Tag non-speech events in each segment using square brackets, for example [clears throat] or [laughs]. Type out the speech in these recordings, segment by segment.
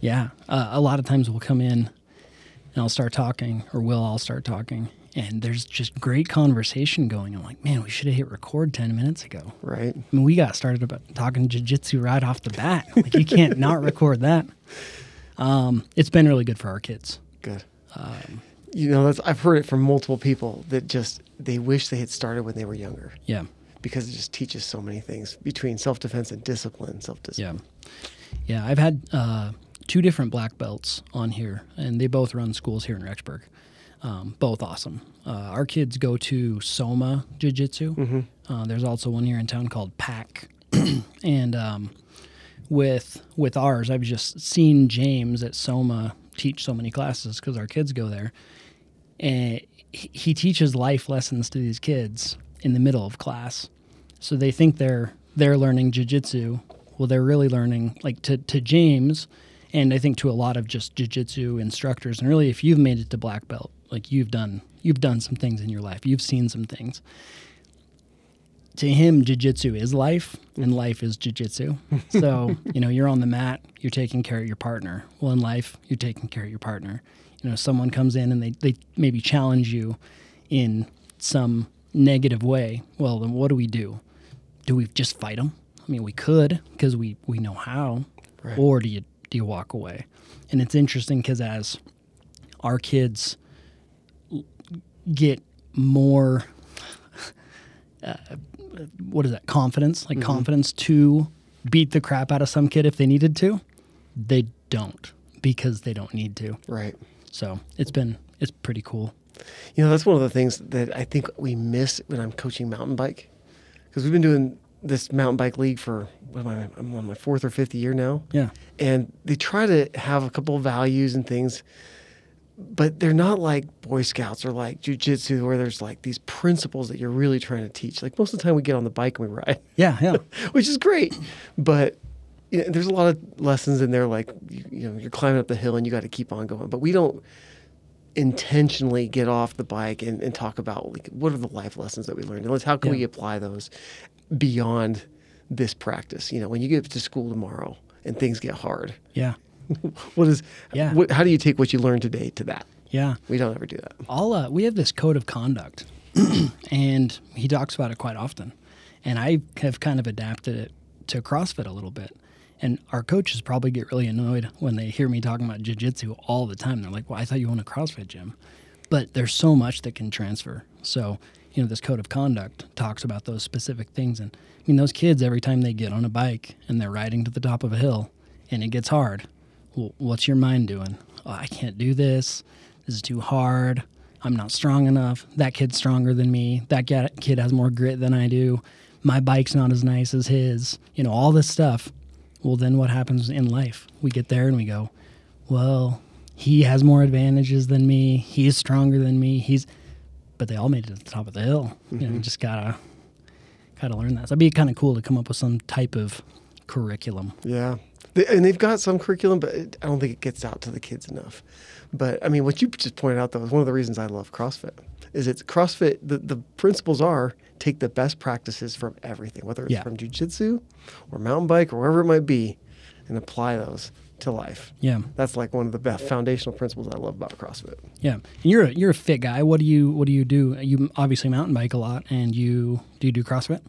Yeah, uh, a lot of times we'll come in and I'll start talking, or we'll all start talking, and there's just great conversation going. I'm like, man, we should have hit record ten minutes ago. Right. I mean, we got started about talking jujitsu right off the bat. Like, you can't [laughs] not record that. Um, it's been really good for our kids. Good. you know, that's I've heard it from multiple people that just they wish they had started when they were younger Yeah, because it just teaches so many things between self defense and discipline. Self discipline. yeah, yeah. I've had uh, two different black belts on here, and they both run schools here in Rexburg. Um, both awesome. Uh, our kids go to Soma Jiu Jitsu. Uh, there's also one here in town called Pack, [clears throat] and um, with with ours, I've just seen James at Soma teach so many classes because our kids go there, and he, he teaches life lessons to these kids in the middle of class. So they think they're they're learning jujitsu. Well, they're really learning like to to James, and I think to a lot of just jujitsu instructors. And really, if you've made it to black belt, like you've done you've done some things in your life, you've seen some things. To him, jujitsu is life, and life is jujitsu. [laughs] So you know, you're on the mat, you're taking care of your partner. Well, in life, you're taking care of your partner. You know, someone comes in and they they maybe challenge you in some negative way. Well, then what do we do? Do we just fight them? I mean, we could because we we know how, Right. or do you do you walk away? And it's interesting because as our kids get more, [laughs] uh, what is that? Confidence, like confidence to beat the crap out of some kid if they needed to, they don't because they don't need to. Right. So it's been it's pretty cool. You know, that's one of the things that I think we miss when I'm coaching mountain bike because we've been doing this mountain bike league for what am I? I'm on my fourth or fifth year now. Yeah. and they try to have a couple of values and things but they're not like boy scouts or like jujitsu where there's like these principles that you're really trying to teach like most of the time we get on the bike and we ride Yeah, yeah. [laughs] which is great but you know, there's a lot of lessons in there like you, you know you're climbing up the hill and you got to keep on going but we don't intentionally get off the bike and, and talk about like what are the life lessons that we learned and let's how can Yeah. we apply those beyond this practice you know when you get to school tomorrow and things get hard Yeah. [laughs] what is Yeah. what, how do you take what you learned today to that Yeah. we don't ever do that All uh, we have this code of conduct, [clears throat] and he talks about it quite often. And I have kind of adapted it to CrossFit a little bit. And our coaches probably get really annoyed when they hear me talking about jujitsu all the time. They're like, "Well, I thought you owned a CrossFit gym," but there's so much that can transfer. So you know, this code of conduct talks about those specific things. And I mean, those kids every time they get on a bike and they're riding to the top of a hill, and it gets hard. Well, what's your mind doing? Oh, I can't do this. This is too hard. I'm not strong enough. That kid's stronger than me. That kid has more grit than I do. My bike's not as nice as his. You know, all this stuff. Well, then what happens in life? We get there and we go, well, he has more advantages than me. He's stronger than me. He's, but they all made it to the top of the hill. You know, you mm-hmm. just gotta, gotta learn that. So it'd be kind of cool to come up with some type of curriculum. yeah they, and they've got some curriculum but it, i don't think it gets out to the kids enough but i mean what you just pointed out though is one of the reasons i love crossfit is it's crossfit the, the principles are take the best practices from everything whether it's Yeah. from jiu-jitsu or mountain bike or wherever it might be and apply those to life Yeah, that's like one of the best foundational principles i love about crossfit yeah. And you're a, you're a fit guy. What do you what do you do? You obviously mountain bike a lot, and you do you do CrossFit?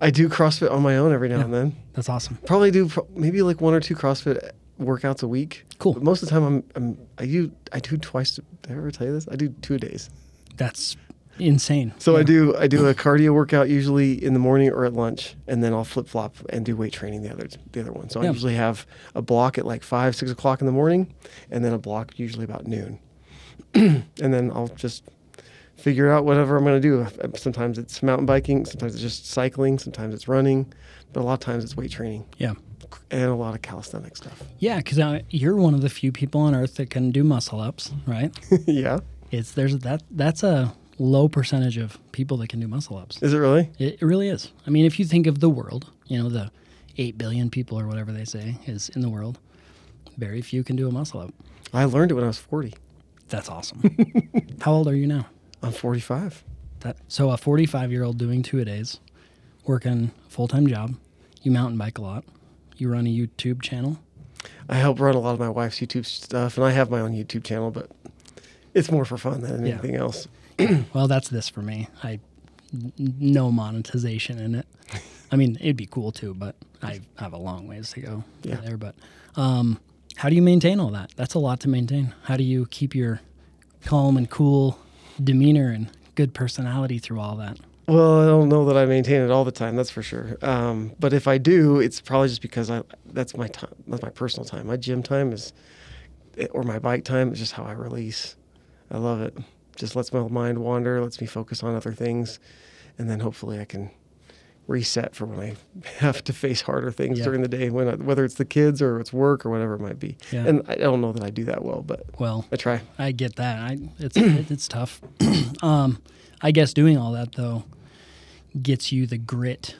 i do crossfit on my own every now Yeah. and then That's awesome. probably do pro- maybe like one or two CrossFit workouts a week. Cool. But most of the time, I'm, I'm I do I do twice. Did I ever tell you this? I do two days. That's insane. So I do I do a cardio workout usually in the morning or at lunch, and then I'll flip flop and do weight training the other the other one. So Yeah. I usually have a block at like five six o'clock in the morning, and then a block usually about noon, [clears throat] and then I'll just figure out whatever I'm going to do. Sometimes it's mountain biking, sometimes it's just cycling, sometimes it's running, but a lot of times it's weight training Yeah. and a lot of calisthenic stuff. Yeah, because you're one of the few people on earth that can do muscle ups, right? [laughs] yeah. it's there's that that's a low percentage of people that can do muscle ups. Is it really? It, it really is. I mean, if you think of the world, you know, the eight billion people or whatever they say is in the world, very few can do a muscle up. I learned it when I was 40. That's awesome. [laughs] How old are you now? I'm 45. That so a 45 year old doing two a days, working a full time job. You mountain bike a lot. You run a YouTube channel. I help run a lot of my wife's YouTube stuff, and I have my own YouTube channel, but it's more for fun than Yeah. anything else. [clears throat] Well, that's this for me. I no monetization in it. I mean, it'd be cool too, but I have a long ways to go Yeah. there. But um, how do you maintain all that? That's a lot to maintain. How do you keep your calm and cool demeanor and good personality through all that? Well, I don't know that I maintain it all the time. That's for sure. Um, but if I do, it's probably just because I that's my time. That's my personal time. My gym time is, or my bike time is just how I release. I love it. Just lets my mind wander. Lets me focus on other things, and then hopefully I can reset for when I [laughs] have to face harder things Yeah. during the day. When I, whether it's the kids or it's work or whatever it might be. Yeah. And I don't know that I do that well, but Well, I try. I get that. I it's it, it's tough. [clears throat] um, I guess doing all that though gets you the grit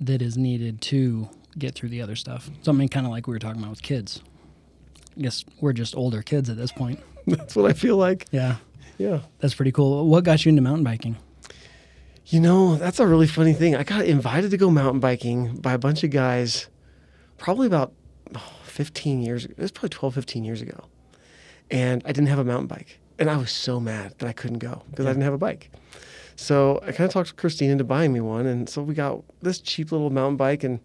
that is needed to get through the other stuff. Something kind of like we were talking about with kids. I guess we're just older kids at this point. [laughs] That's what I feel like. Yeah, Yeah. that's pretty cool. What got you into mountain biking? You know, that's a really funny thing. I got invited to go mountain biking by a bunch of guys probably about oh, 15 years It was probably 12, 15 years ago. And I didn't have a mountain bike. And I was so mad that I couldn't go because I didn't have a bike. So I kind of talked Christine into buying me one. And so we got this cheap little mountain bike. And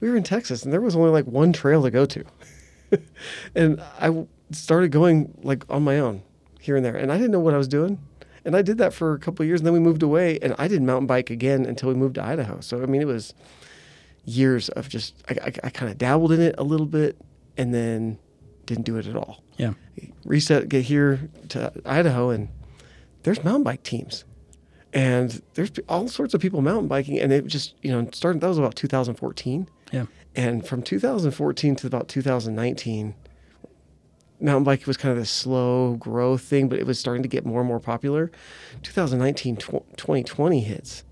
we were in Texas and there was only like one trail to go to. [laughs] and I started going like on my own here and there. And I didn't know what I was doing. And I did that for a couple of years, and then we moved away, and I didn't mountain bike again until we moved to Idaho. So I mean, it was years of just I, I, I kind of dabbled in it a little bit, and then didn't do it at all. Yeah, Reset, get here to Idaho, and there's mountain bike teams, and there's all sorts of people mountain biking, and it just you know started. That was about 2014, yeah, and from 2014 to about 2019 mountain biking was kind of this slow growth thing but it was starting to get more and more popular. 2019 tw- 2020 hits.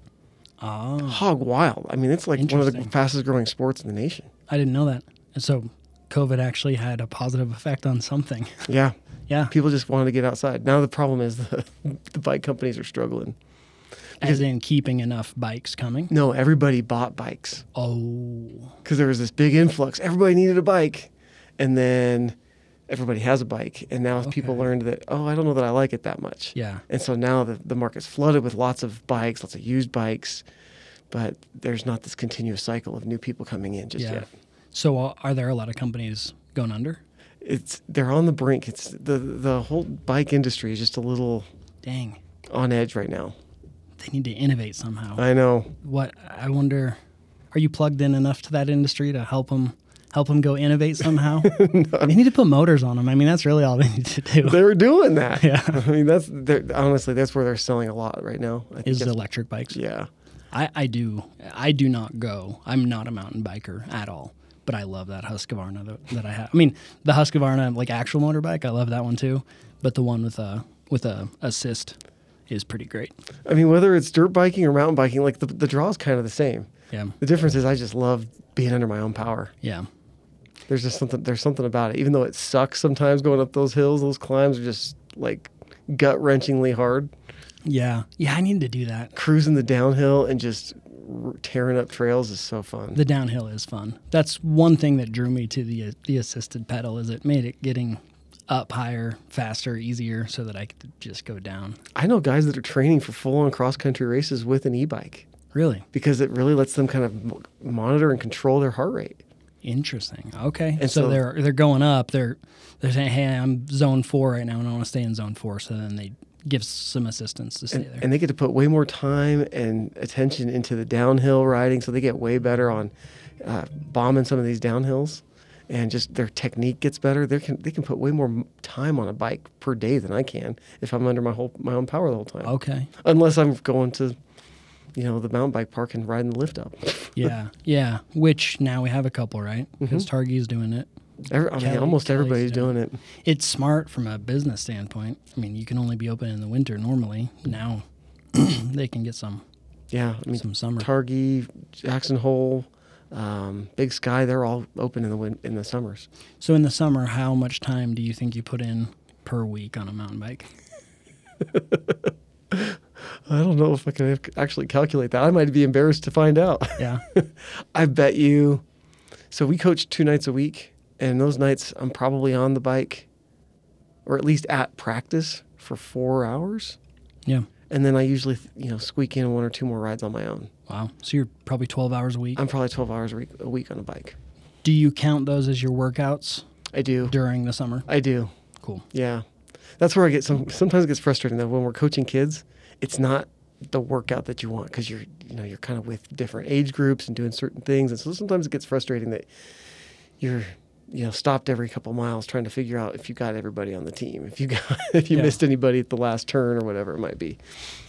Oh, hog wild. I mean it's like one of the fastest growing sports in the nation. I didn't know that. And so, COVID actually had a positive effect on something. [laughs] yeah. Yeah, people just wanted to get outside. Now the problem is the, [laughs] the bike companies are struggling. As in keeping enough bikes coming. no everybody bought bikes. Oh, because there was this big influx. Everybody needed a bike. And then everybody has a bike and now people learned that oh i don't know that i like it that much yeah. And so now the, the market's flooded with lots of bikes, lots of used bikes, but there's not this continuous cycle of new people coming in just yeah. yet. So, uh, are there a lot of companies going under? It's they're on the brink. It's the the whole bike industry is just a little Dang, on edge right now. they need to innovate somehow. I know. what I wonder, are you plugged in enough to that industry to help them help them go innovate somehow? [laughs] They need to put motors on them. I mean, that's really all they need to do. They were doing that. Yeah. [laughs] I mean that's honestly that's where they're selling a lot right now. I think Is electric bikes? yeah. I, I do. I do not go. I'm not a mountain biker at all. But I love that Husqvarna that, that I have. I mean, the Husqvarna like actual motorbike. I love that one too. But the one with a with a assist is pretty great. I mean whether it's dirt biking or mountain biking, like the the draw is kind of the same. Yeah. The difference is I just love being under my own power. Yeah. There's just something there's something about it even though it sucks sometimes going up those hills those climbs are just like gut wrenchingly hard Yeah. Yeah. I need to do that. cruising the downhill and just r- tearing up trails is so fun The downhill is fun. That's one thing that drew me to the the assisted pedal is it made it getting up higher, faster, easier, so that I could just go down. i know guys that are training for full-on cross-country races with an e-bike Really because it really lets them kind of monitor and control their heart rate interesting. Okay, And so, so- they're they're going up. They're they're saying, "Hey, I'm zone four right now, and I want to stay in zone four. So then they give some assistance to stay and, there. and they get to put way more time and attention into the downhill riding so they get way better on uh, bombing some of these downhills and just their technique gets better they can they can put way more time on a bike per day than I can if I'm under my whole my own power the whole time okay, unless I'm going to you know the mountain bike park and riding the lift up [laughs] yeah, yeah. Which now we have a couple, right? Because Targhee's doing it. Every, I mean, Kelly- almost Kelly's everybody's doing doing it It's smart from a business standpoint. I mean, you can only be open in the winter normally. Now [clears throat] they can get some yeah I mean some summer. Targhee Jackson Hole um, Big Sky they're all open in the win- in the summers So in the summer, how much time do you think you put in per week on a mountain bike? [laughs] I don't know if I can actually calculate that. I might be embarrassed to find out. [laughs] Yeah. I bet you. So we coach two nights a week, and those nights I'm probably on the bike, or at least at practice for four hours, Yeah. and then I usually you know squeak in one or two more rides on my own. Wow. So you're probably 12 hours a week. I'm probably 12 hours a week, a week on a bike. Do you count those as your workouts I do. during the summer? I do. Cool. Yeah, that's where I get some. Sometimes it gets frustrating though when we're coaching kids. It's not the workout that you want because you're you know you're kind of with different age groups and doing certain things, and so sometimes it gets frustrating that you're you know stopped every couple miles trying to figure out if you got everybody on the team, if you [laughs] got if you Yeah. missed anybody at the last turn or whatever it might be.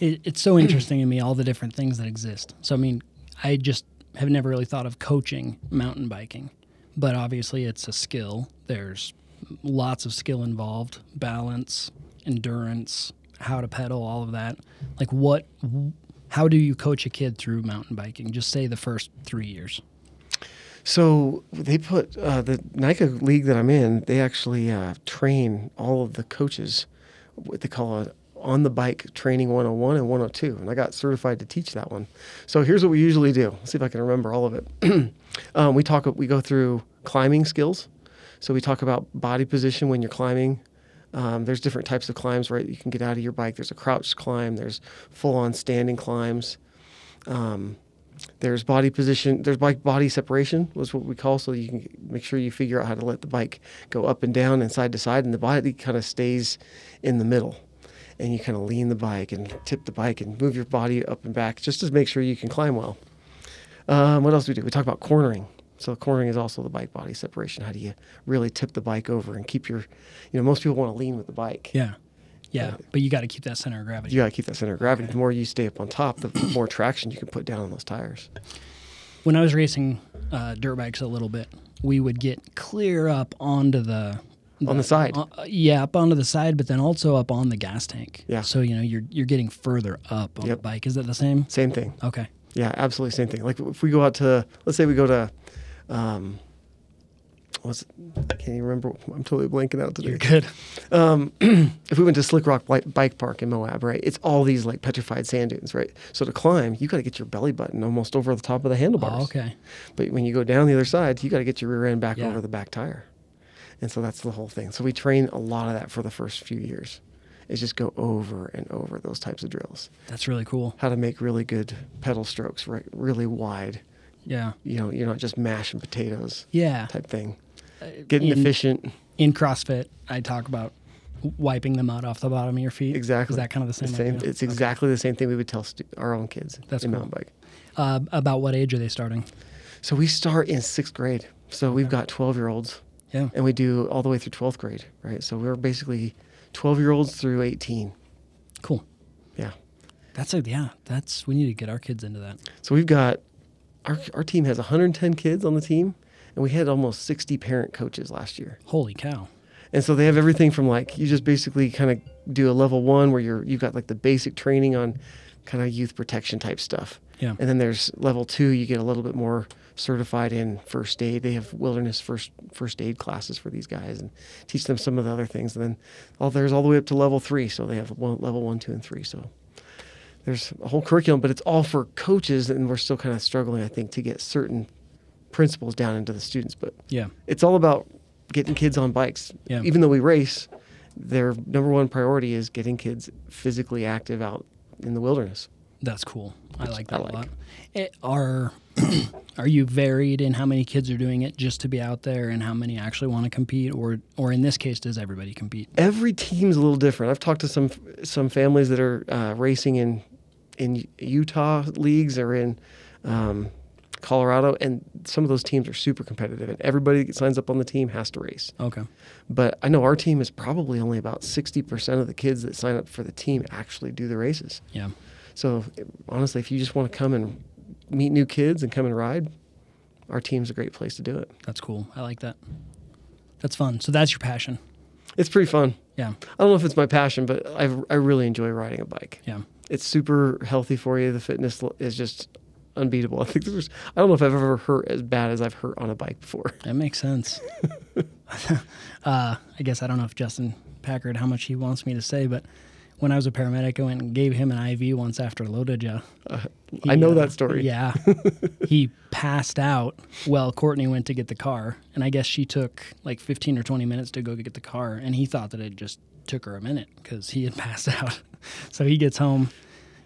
It, it's so interesting to me all the different things that exist. So I mean, I just have never really thought of coaching mountain biking, but obviously it's a skill. There's lots of skill involved, balance, endurance, how to pedal, all of that. Like what how do you coach a kid through mountain biking? Just say the first 3 years. So they put uh, the NICA league that I'm in. They actually uh, train all of the coaches. What they call a on the bike training 101 and 102, and I got certified to teach that one. So here's what we usually do. Let's see if I can remember all of it. [clears throat] um, we talk. We go through climbing skills. So we talk about body position when you're climbing. Um, there's different types of climbs, right? You can get out of your bike. There's a crouch climb. There's full-on standing climbs. Um, there's body position. There's bike body separation was what we call. So you can make sure you figure out how to let the bike go up and down and side to side, and the body kind of stays in the middle. And you kind of lean the bike and tip the bike and move your body up and back just to make sure you can climb well. Um, what else do we do? We talk about cornering. So cornering is also the bike body separation. How do you really tip the bike over and keep your, you know, most people want to lean with the bike. Yeah. Yeah, but you got to keep that center of gravity. You got to keep that center of gravity. The more you stay up on top, the [coughs] more traction you can put down on those tires. when I was racing uh, dirt bikes a little bit, we would get clear up onto the On the side. uh, yeah, up onto the side, but then also up on the gas tank. Yeah. So you know you're you're getting further up on Yep. the bike. Is that the same? Same thing. Okay. Yeah, absolutely same thing. Like if we go out to, let's say we go to, um, what's, I can't even remember. I'm totally blanking out today. You're good. Um, [clears throat] if we went to Slick Rock Bi- Bike Park in Moab, right? It's all these like petrified sand dunes, right? So to climb, you got to get your belly button almost over the top of the handlebars. Oh, okay. But when you go down the other side, you got to get your rear end back Yeah. over the back tire. And so that's the whole thing. So we train a lot of that for the first few years. Is just go over and over those types of drills. That's really cool. How to make really good pedal strokes, right? Really wide. Yeah. You know, you're not just mashing potatoes Yeah. type thing. Getting in, efficient. in CrossFit, I talk about wiping the mud off the bottom of your feet. Exactly. Is that kind of the The same? same. idea? It's exactly the same thing we would tell stu- our own kids That's in cool. mountain bike. Uh, about what age are they starting? So we start in sixth grade. So we've got 12 year olds Yeah. and we do all the way through 12th grade, right? So we're basically 12 year olds through 18. Cool. Yeah. That's a yeah. That's we need to get our kids into that. So we've got our, our team has 110 kids on the team and we had almost 60 parent coaches last year. Holy cow. And so they have everything from like you just basically kind of do a level one where you're you've got like the basic training on kind of youth protection type stuff. Yeah. And then there's level two, you get a little bit more certified in first aid. They have wilderness first first aid classes for these guys and teach them some of the other things. And then all there's all the way up to level three. So they have one, level one, two, and three. So there's a whole curriculum, but it's all for coaches, and we're still kind of struggling, I think, to get certain principles down into the students. But Yeah. it's all about getting kids on bikes. Yeah. Even though we race, their number one priority is getting kids physically active out in the wilderness. That's cool. I like I that like. a lot. Eh, are [clears throat] are you varied in how many kids are doing it just to be out there and how many actually want to compete or or in this case does everybody compete? Every team's a little different. I've talked to some some families that are uh, racing in in Utah leagues or in um, Colorado, and some of those teams are super competitive, and everybody that signs up on the team has to race. Okay. But I know our team is probably only about sixty percent of the kids that sign up for the team actually do the races. Yeah. So honestly, if you just want to come and meet new kids and come and ride, our team's a great place to do it. That's cool. I like that. That's fun. So that's your passion. It's pretty fun. Yeah. I don't know if it's my passion, but I I really enjoy riding a bike. Yeah. It's super healthy for you. The fitness is just unbeatable. [laughs] I think there's I don't know if I've ever hurt as bad as I've hurt on a bike before. That makes sense. [laughs] uh, I guess I don't know if Justin Packard how much he wants me to say, but when I was a paramedic, I went and gave him an IV once after LoToJa. I know uh, that story. Yeah. [laughs] he passed out while Courtney went to get the car. And I guess she took like 15 or 20 minutes to go get the car. And he thought that it just took her a minute because he had [laughs] passed out. so he gets home.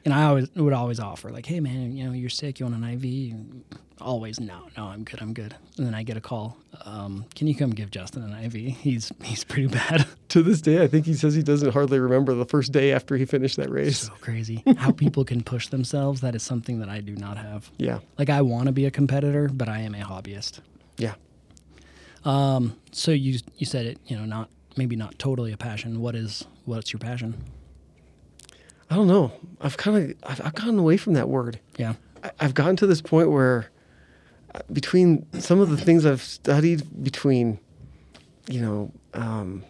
And I always would always offer, like, hey, man, you know, you're sick. You want an IV? Always, no, no, I'm good. I'm good. And then I get a call. Um, can you come give Justin an IV? He's he's pretty bad. [laughs] To this day, I think he says he doesn't hardly remember the first day after he finished that race. so crazy. [laughs] How people can push themselves. That is something that I do not have. Yeah. Like, I want to be a competitor, but I am a hobbyist. Yeah. Um, so you you said it, you know, not maybe not totally a passion. What is what's your passion? I don't know. I've kind of I've, I've gotten away from that word. Yeah. I, I've gotten to this point where uh, between some of the things I've studied between, you know, um,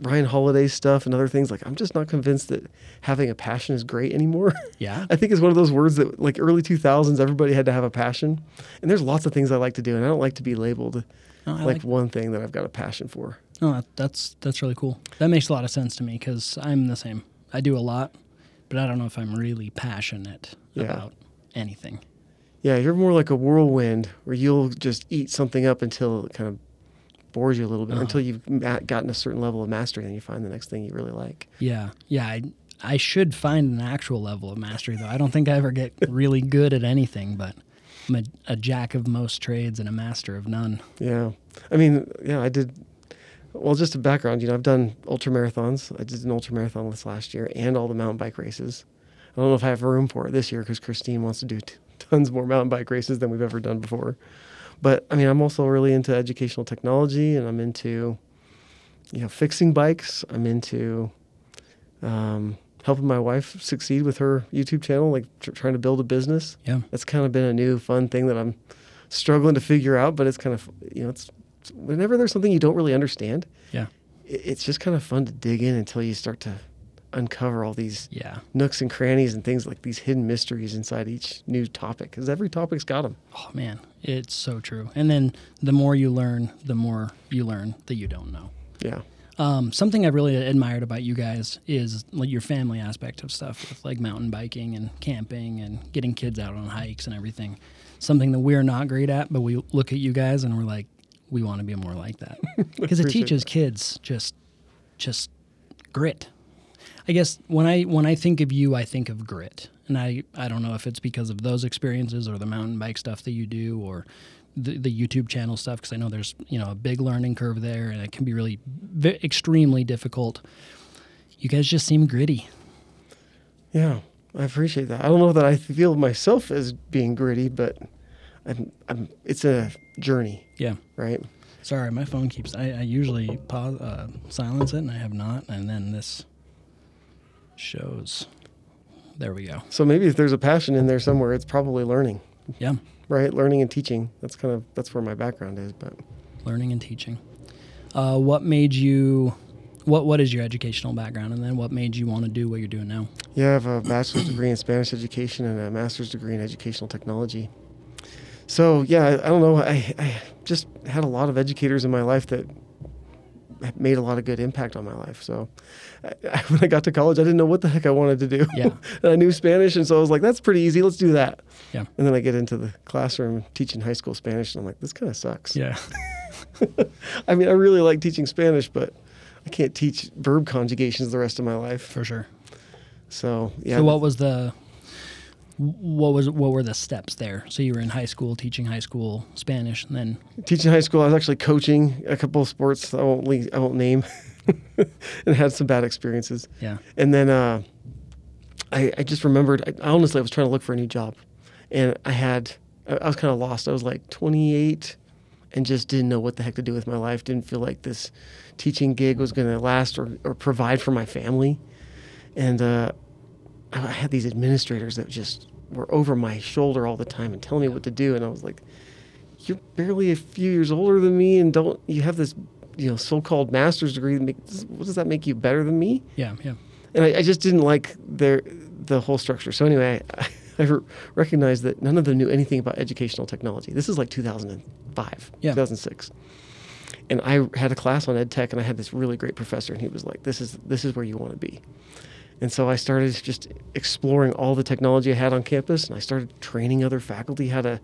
Ryan Holiday stuff and other things, like I'm just not convinced that having a passion is great anymore. [laughs] Yeah. I think it's one of those words that like early 2000s, everybody had to have a passion. And there's lots of things I like to do, and I don't like to be labeled No, like, like, one thing that I've got a passion for. No, that, that's that's really cool. That makes a lot of sense to me because I'm the same. I do a lot, but I don't know if I'm really passionate Yeah. about anything. Yeah, you're more like a whirlwind where you'll just eat something up until it kind of bores you a little bit, Uh-huh. until you've gotten a certain level of mastery, and you find the next thing you really like. Yeah, yeah. I I should find an actual level of mastery though. I don't think I ever get really good at anything, but I'm a, a jack of most trades and a master of none. Yeah. I mean, yeah, I did. Well, just a background, you know, I've done ultra marathons. I did an ultra marathon this last year and all the mountain bike races. I don't know if I have room for it this year because Christine wants to do t- tons more mountain bike races than we've ever done before. But I mean, I'm also really into educational technology and I'm into, you know, fixing bikes. I'm into um, helping my wife succeed with her YouTube channel, like tr- trying to build a business Yeah. that's kind of been a new fun thing that I'm struggling to figure out. But it's kind of you know it's whenever there's something you don't really understand, Yeah. i- it's just kind of fun to dig in until you start to uncover all these Yeah. nooks and crannies and things like these hidden mysteries inside each new topic because every topic's got them. Oh man, it's so true. And then the more you learn, the more you learn that you don't know. Yeah, Um, something I've really admired about you guys is like your family aspect of stuff with like mountain biking and camping and getting kids out on hikes and everything. Something that we're not great at, but we look at you guys and we're like, we want to be more like that [laughs] because it teaches kids just, just grit. I guess when I when I think of you, I think of grit, and I I don't know if it's because of those experiences or the mountain bike stuff that you do or the, the YouTube channel stuff because I know there's you know a big learning curve there and it can be really v- extremely difficult. You guys just seem gritty. yeah, I appreciate that. I don't know that I feel myself as being gritty, but I'm, I'm it's a journey, Yeah. right? Sorry, my phone keeps. I, I usually pause, uh, silence it, and I have not, and then this shows. There we go. So maybe if there's a passion in there somewhere, it's probably learning, Yeah, right? Learning and teaching. That's kind of that's where my background is, but. learning and teaching. Uh, what made you? What What is your educational background, and then what made you want to do what you're doing now? Yeah, I have a bachelor's degree in Spanish education and a master's degree in educational technology. So yeah, I, I don't know. I, I just had a lot of educators in my life that made a lot of good impact on my life. So I, [laughs] when I got to college, I didn't know what the heck I wanted to do. Yeah. [laughs] and I knew Spanish, and so I was like, "That's pretty easy. Let's do that." Yeah. And then I get into the classroom teaching high school Spanish, and I'm like, "This kind of sucks." Yeah, [laughs] I mean, I really like teaching Spanish, but I can't teach verb conjugations the rest of my life. for sure. So yeah. So what was the what was what were the steps there? So you were in high school teaching high school Spanish, and then teaching high school, I was actually coaching a couple of sports I won't le- I won't name, [laughs] and had some bad experiences. yeah, And then uh, I, I just remembered. I, honestly, I was trying to look for a new job, and I had I, I was kind of lost. I was like 28, and just didn't know what the heck to do with my life. Didn't feel like this teaching gig was going to last or, or provide for my family, and uh, I I had these administrators that just were over my shoulder all the time and telling me what to do, and I was like, "You're barely a few years older than me, and don't you have this?" You know, so-called master's degree. that make- What does that make you better than me? yeah, yeah, and I, I just didn't like their the whole structure. So anyway, I, [laughs] I recognized that none of them knew anything about educational technology. This is like 2005, Yeah. 2006, and I had a class on ed tech, and I had this really great professor, and he was like, "This is this is where you want to be." And so I started just exploring all the technology I had on campus, and I started training other faculty how to,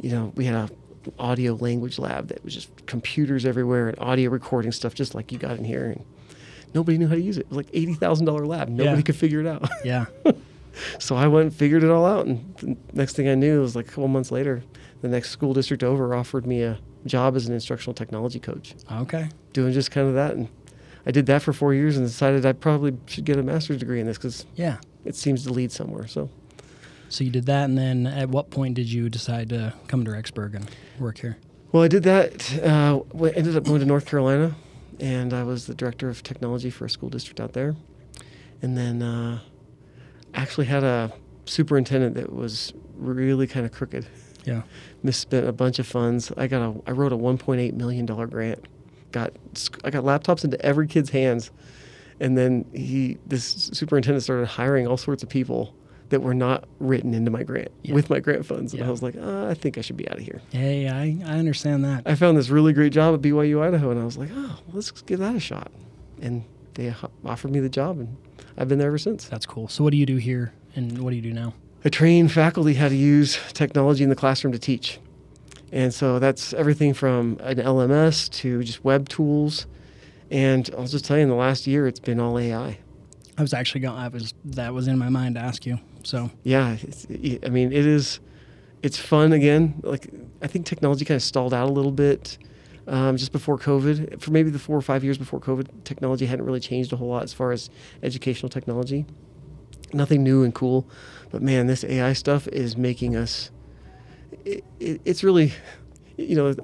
you know, we had a audio language lab that was just computers everywhere and audio recording stuff, just like you got in here. And nobody knew how to use it. It was like eighty thousand dollar lab. Nobody Yeah. could figure it out. [laughs] Yeah. so I went and figured it all out. And the next thing I knew, it was like a couple months later, the next school district over offered me a job as an instructional technology coach, Okay. doing just kind of that. And I did that for four years and decided I probably should get a master's degree in this because Yeah. it seems to lead somewhere. So So you did that, and then at what point did you decide to come to Rexburg and work here? Well, I did that. Uh, ended up going to North Carolina, and I was the director of technology for a school district out there. And then uh, actually had a superintendent that was really kind of crooked. Yeah. Misspent a bunch of funds. I got a. I wrote a 1.8 million dollar grant. Got I got laptops into every kid's hands, and then he this superintendent started hiring all sorts of people that were not written into my grant Yeah. with my grant funds, and Yeah. I was like, uh, I think I should be out of here. Hey, I, I understand that. I found this really great job at BYU Idaho, and I was like, oh, let's give that a shot. And they offered me the job, and I've been there ever since. That's cool. So what do you do here, and what do you do now? I train faculty how to use technology in the classroom to teach. And so that's everything from an LMS to just web tools. And I'll just tell you, in the last year, it's been all AI. I was actually going. I was that was in my mind to ask you. So Yeah, it's, I mean, it is. It's fun again. Like I think technology kind of stalled out a little bit um, just before COVID. For maybe the four or five years before COVID, technology hadn't really changed a whole lot as far as educational technology. Nothing new and cool, but man, this AI stuff is making us. It, it, it's really, you know,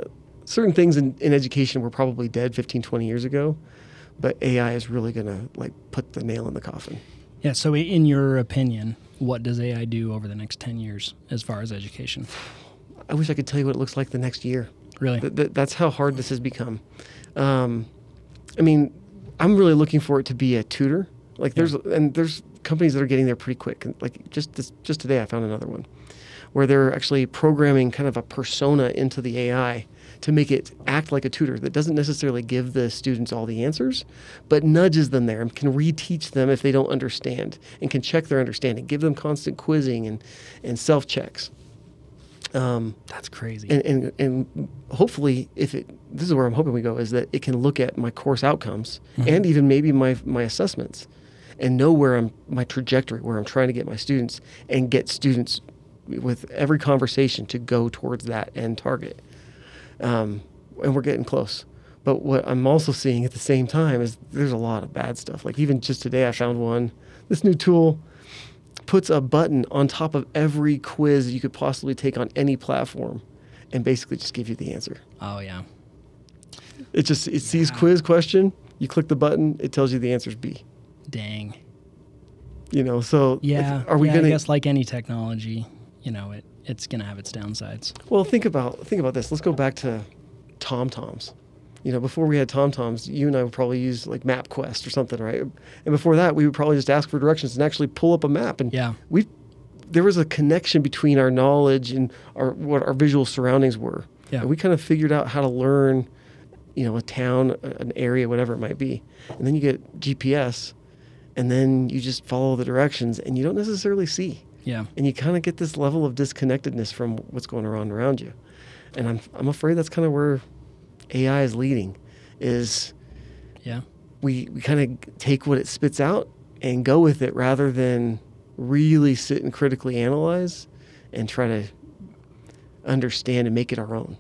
certain things in, in education were probably dead 15, 20 years ago, but AI is really going to like put the nail in the coffin. yeah. So in your opinion, what does AI do over the next ten years as far as education? I wish I could tell you what it looks like the next year. Really? Th- th- that's how hard this has become. Um, I mean, I'm really looking for it to be a tutor. Like there's and there's companies that are getting there pretty quick. Like just this, just today, I found another one where they're actually programming kind of a persona into the AI to make it act like a tutor that doesn't necessarily give the students all the answers, but nudges them there and can reteach them if they don't understand and can check their understanding, give them constant quizzing and, and self checks. Um, That's crazy. and, and and hopefully if it this is where i'm hoping we go is that it can look at my course outcomes and even maybe my my assessments and know where i'm my trajectory where i'm trying to get my students and get students with every conversation to go towards that end target um, and we're getting close but what i'm also seeing at the same time is there's a lot of bad stuff like even just today i found one this new tool puts a button on top of every quiz you could possibly take on any platform and basically just give you the answer. oh yeah. It just it sees quiz question, you click the button, it tells you the answer is B. Dang. You know, so Yeah. are we yeah, gonna I guess like any technology, you know, it it's gonna have its downsides. Well, think about think about this. Let's go back to TomToms. You know, before we had TomToms, you and I would probably use like MapQuest or something, right? And before that, we would probably just ask for directions and actually pull up a map. And Yeah. we there was a connection between our knowledge and our what our visual surroundings were. Yeah. And we kind of figured out how to learn, you know, a town, an area, whatever it might be. And then you get GPS, and then you just follow the directions, and you don't necessarily see Yeah. and you kind of get this level of disconnectedness from what's going on around you and i'm, I'm afraid that's kind of where ai is leading is Yeah. we, we kind of take what it spits out and go with it rather than really sit and critically analyze and try to understand and make it our own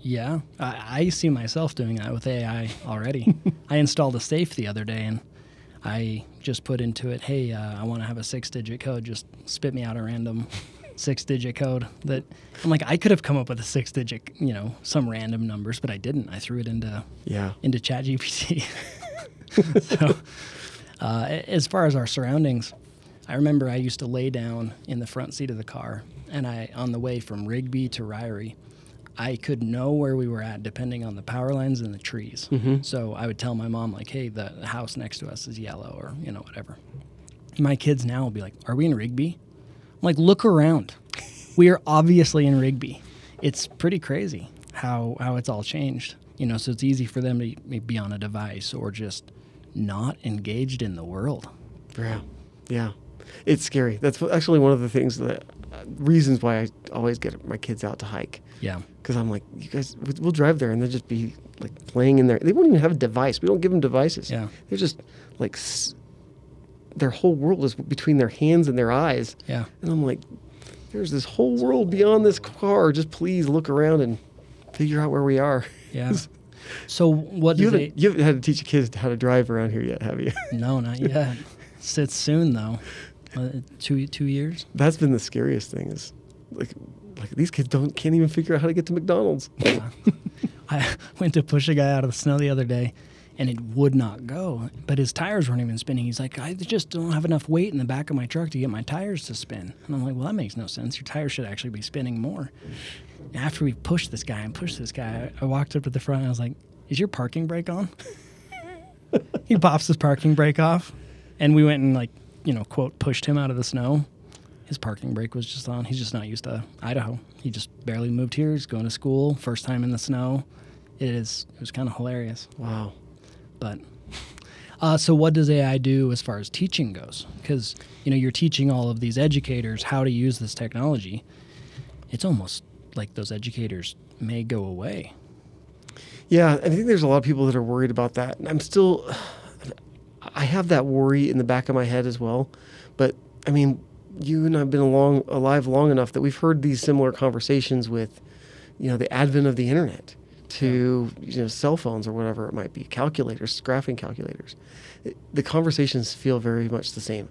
Yeah, I, I see myself doing that with AI already. [laughs] I installed a safe the other day and I just put into it, hey, uh, I want to have a six digit code. Just spit me out a random six digit code that I'm like, I could have come up with a six digit, you know, some random numbers, but I didn't. I threw it into yeah into ChatGPT. [laughs] so, uh, as far as our surroundings, I remember I used to lay down in the front seat of the car, and I, on the way from Rigby to Ririe, I could know where we were at depending on the power lines and the trees. So I would tell my mom like, "Hey, the, the house next to us is yellow," or you know, whatever. My kids now will be like, "Are we in Rigby?" I'm like, "Look around. We are obviously in Rigby." It's pretty crazy how how it's all changed. You know, so it's easy for them to be on a device or just not engaged in the world. Yeah, yeah, it's scary. That's actually one of the things that uh, reasons why I always get my kids out to hike Yeah. Because I'm like, you guys, we- we'll drive there and they'll just be like playing in there. They won't even have a device. We don't give them devices. Yeah. They're just like, s- their whole world is between their hands and their eyes. Yeah. And I'm like, there's this whole world beyond this car. Just please look around and figure out where we are. Yeah. [laughs] So what You haven't, it? you haven't had to teach a kid how to drive around here yet, have you? [laughs] No, not yet. It's soon though. Uh, two two years. That's been the scariest thing is like, like these kids don't can't even figure out how to get to McDonald's. [laughs] I went to push a guy out of the snow the other day, and it would not go. But his tires weren't even spinning. He's like, I just don't have enough weight in the back of my truck to get my tires to spin. And I'm like, well, that makes no sense. Your tires should actually be spinning more. After we pushed this guy and pushed this guy, I I walked up to the front and I was like, is your parking brake on? [laughs] he pops his parking brake off, and we went and like, you know, quote, pushed him out of the snow. His parking brake was just on. He's just not used to Idaho. He just barely moved here. He's going to school, first time in the snow. It is. It was kind of hilarious. wow. But uh, so, what does AI do as far as teaching goes? Because you know you're teaching all of these educators how to use this technology. It's almost like those educators may go away. Yeah, I think there's a lot of people that are worried about that. And I'm still, I have that worry in the back of my head as well. But I mean, you and I've been along alive long enough that we've heard these similar conversations with, you know, the advent of the internet to you know cell phones or whatever it might be, calculators, graphing calculators. It- the conversations feel very much the same.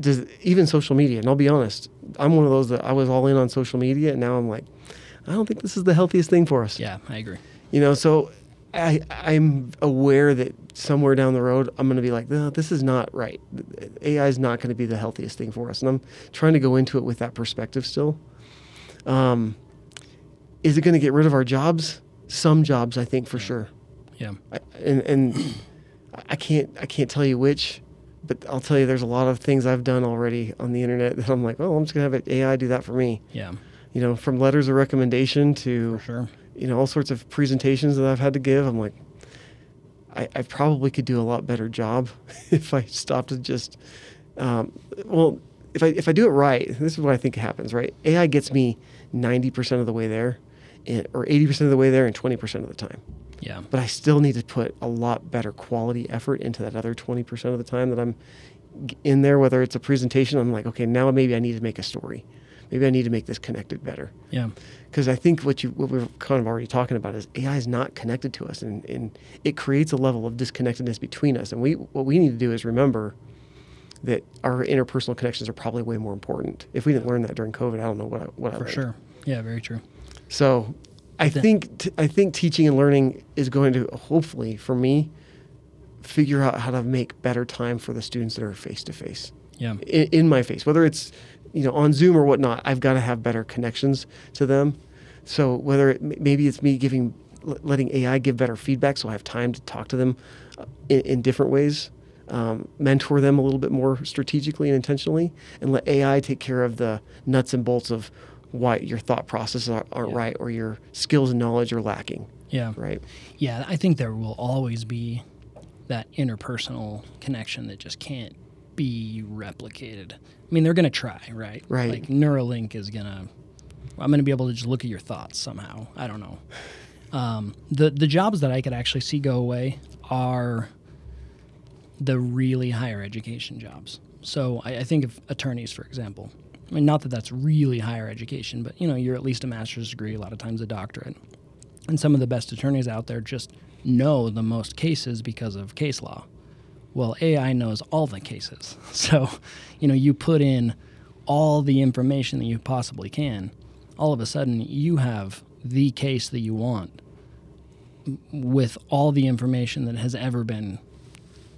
Does even social media? And I'll be honest, I'm one of those that I was all in on social media, and now I'm like, I don't think this is the healthiest thing for us. Yeah, I agree. You know, so I I'm aware that somewhere down the road I'm going to be like, no, this is not right. AI is not going to be the healthiest thing for us, and I'm trying to go into it with that perspective still. Um, is it going to get rid of our jobs? Some jobs, I think, for sure. Yeah, I, and and I can't I can't tell you which, but I'll tell you there's a lot of things I've done already on the internet that I'm like, oh, I'm just gonna have AI do that for me. yeah, You know, from letters of recommendation to for sure. you know all sorts of presentations that I've had to give. I'm like, I, I probably could do a lot better job [laughs] if I stopped to just, um, well, if I if I do it right. This is what I think happens. Right, AI gets me ninety percent of the way there, or eighty percent of the way there, and twenty percent of the time. Yeah, But I still need to put a lot better quality effort into that other twenty percent of the time that I'm in there. Whether it's a presentation, I'm like, okay, now maybe I need to make a story. Maybe I need to make this connected better yeah, because I think what you what we're kind of already talking about is AI is not connected to us, and, and it creates a level of disconnectedness between us. And we what we need to do is remember that our interpersonal connections are probably way more important. If we didn't learn that during COVID, I don't know what I, what I for learned. sure. Yeah, very true. So I Then- think t- I think teaching and learning is going to hopefully for me figure out how to make better time for the students that are face to face Yeah, in, in my face, whether it's you know on Zoom or whatnot. I've got to have better connections to them. So whether it, maybe it's me giving letting AI give better feedback, so I have time to talk to them uh, in, in different ways, um, mentor them a little bit more strategically and intentionally, and let AI take care of the nuts and bolts of why your thought processes aren't, aren't Yeah. right or your skills and knowledge are lacking. yeah, Right. yeah. I think there will always be that interpersonal connection that just can't be replicated. I mean, they're going to try, right? Right. Like Neuralink is going to. I'm going to be able to just look at your thoughts somehow. I don't know. Um, the the jobs that I could actually see go away are the really higher education jobs. So I, I think of attorneys, for example. I mean, not that that's really higher education, but you know, you're at least a master's degree, a lot of times a doctorate. And some of the best attorneys out there just know the most cases because of case law. Well, AI knows all the cases. [laughs] So, you know, you put in all the information that you possibly can. All of a sudden, you have the case that you want with all the information that has ever been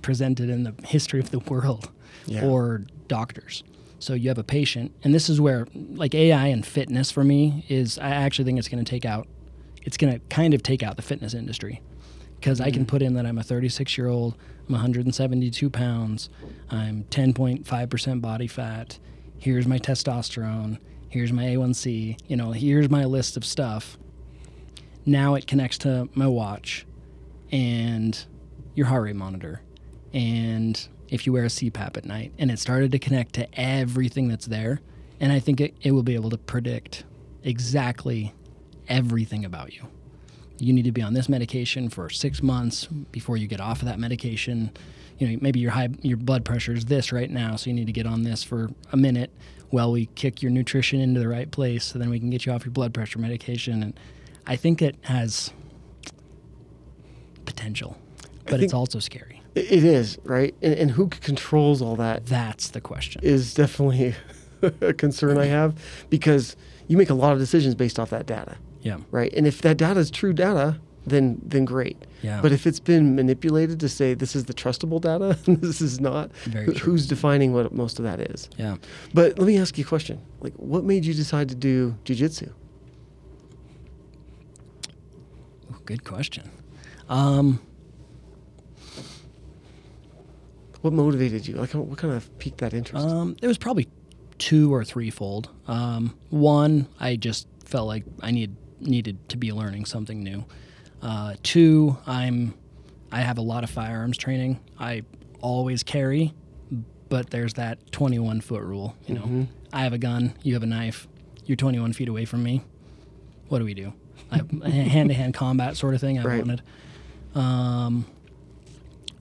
presented in the [laughs] history of the world Yeah. or doctors. So you have a patient, and this is where like AI and fitness for me is I actually think it's going to take out it's going to kind of take out the fitness industry because I can mm-hmm. put in that I'm a 36 year old, I'm 172 pounds, I'm 10.5% body fat, here's my testosterone, here's my A1C, you know, here's my list of stuff. Now it connects to my watch and your heart rate monitor and if you wear a CPAP at night, and it started to connect to everything that's there. And I think it, it will be able to predict exactly everything about you. You need to be on this medication for six months before you get off of that medication. You know, maybe your high your blood pressure is this right now, so you need to get on this for a minute while we kick your nutrition into the right place, so then we can get you off your blood pressure medication. And I think it has potential, but it's also scary. It is right, and, and who controls all that That's the question. is definitely [laughs] a concern I have because you make a lot of decisions based off that data, yeah, right? And if that data is true data, then then great. yeah. But if it's been manipulated to say this is the trustable data and [laughs] this is not, Very true. who's defining what most of that is? yeah. But let me ask you a question: like, what made you decide to do jujitsu? Good question. Um, What motivated you? Like, what kind of piqued that interest? Um, it was probably two or threefold. Um, one, I just felt like I need needed to be learning something new. Uh, two, I'm I have a lot of firearms training. I always carry, but there's that 21 foot rule. You know, Mhm. I have a gun, you have a knife, you're 21 feet away from me. What do we do? Hand to hand combat sort of thing. I Right. wanted. Um,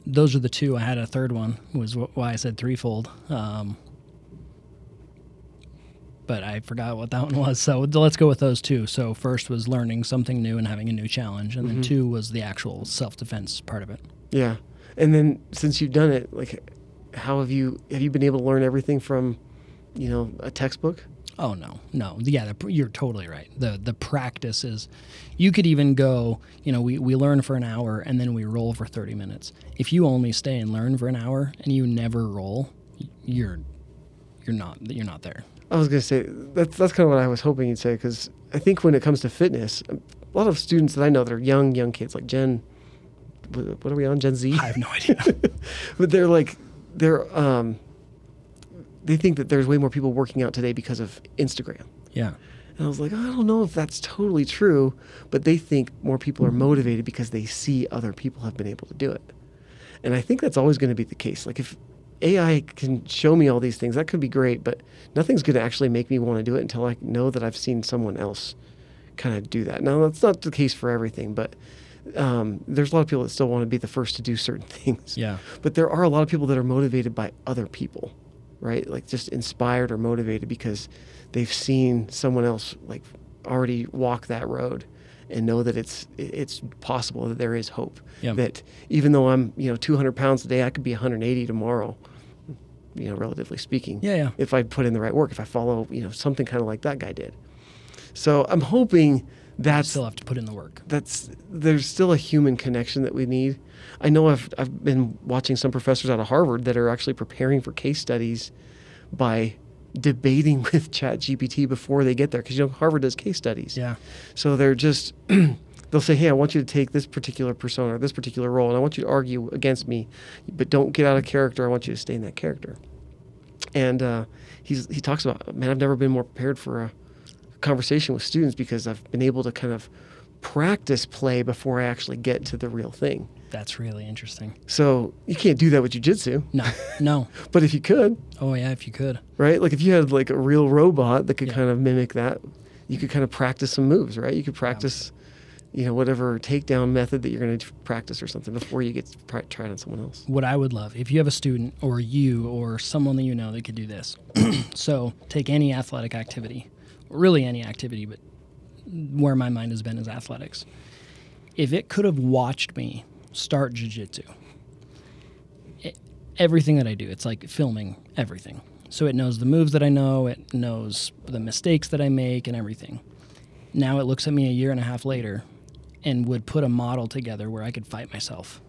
those are the two. I had a third one, was wh- why I said threefold. Um, but I forgot what that [laughs] one was. So let's go with those two. So first was learning something new and having a new challenge, and then Mhm. two was the actual self defense part of it. Yeah, and then since you've done it, like, how have you have you been able to learn everything from, you know, a textbook? Oh no, no, yeah, the, you're totally right. the The practice is, you could even go. You know, we we learn for an hour and then we roll for thirty minutes. If you only stay and learn for an hour and you never roll, you're you're not you're not there. I was gonna say that's that's kind of what I was hoping you'd say because I think when it comes to fitness, a lot of students that I know that are young young kids like Gen, what what are we on Gen Z? I have no idea. [laughs] but they're like they're um they think that there's way more people working out today because of Instagram. yeah, And I was like, I don't know if that's totally true, but they think more people are motivated because they see other people have been able to do it. And I think that's always going to be the case. Like if AI can show me all these things, that could be great, but nothing's going to actually make me want to do it until I know that I've seen someone else kind of do that. Now, that's not the case for everything, but um, there's a lot of people that still want to be the first to do certain [laughs] things. yeah, But there are a lot of people that are motivated by other people, right? Like just inspired or motivated because they've seen someone else like already walk that road and know that it's it's possible that there is hope. Yeah. That even though I'm you know 200 pounds today, I could be 180 tomorrow. You know, relatively speaking. yeah, yeah. If I put in the right work, if I follow you know something kind of like that guy did. So I'm hoping that's Still have to put in the work. that's there's still a human connection that we need. I know I've I've been watching some professors out of Harvard that are actually preparing for case studies by debating [laughs] with ChatGPT before they get there because you know Harvard does case studies. Yeah, So they're just [clears throat] they'll say, "Hey, I want you to take this particular persona or this particular role, and I want you to argue against me, but don't get out of character. I want you to stay in that character." And uh, he's he talks about, man, I've never been more prepared for a conversation with students because I've been able to kind of practice play before I actually get to the real thing. That's really interesting. So you can't do that with jujitsu, No, no. [laughs] but if you could, Oh yeah, if you could. right? Like if you had like a real robot that could Yeah. kind of mimic that, you could kind of practice some moves, right? You could practice, you know, whatever takedown method that you're going to practice or something before you get try it on someone else. what I would love if you have a student or you or someone that you know that could do this. [clears throat] so take any athletic activity, really any activity, but where my mind has been is athletics. If it could have watched me start jujitsu, it- everything that I do, it's like filming everything. So it knows the moves that I know, it knows the mistakes that I make, and everything. Now it looks at me a year and a half later and would put a model together where I could fight myself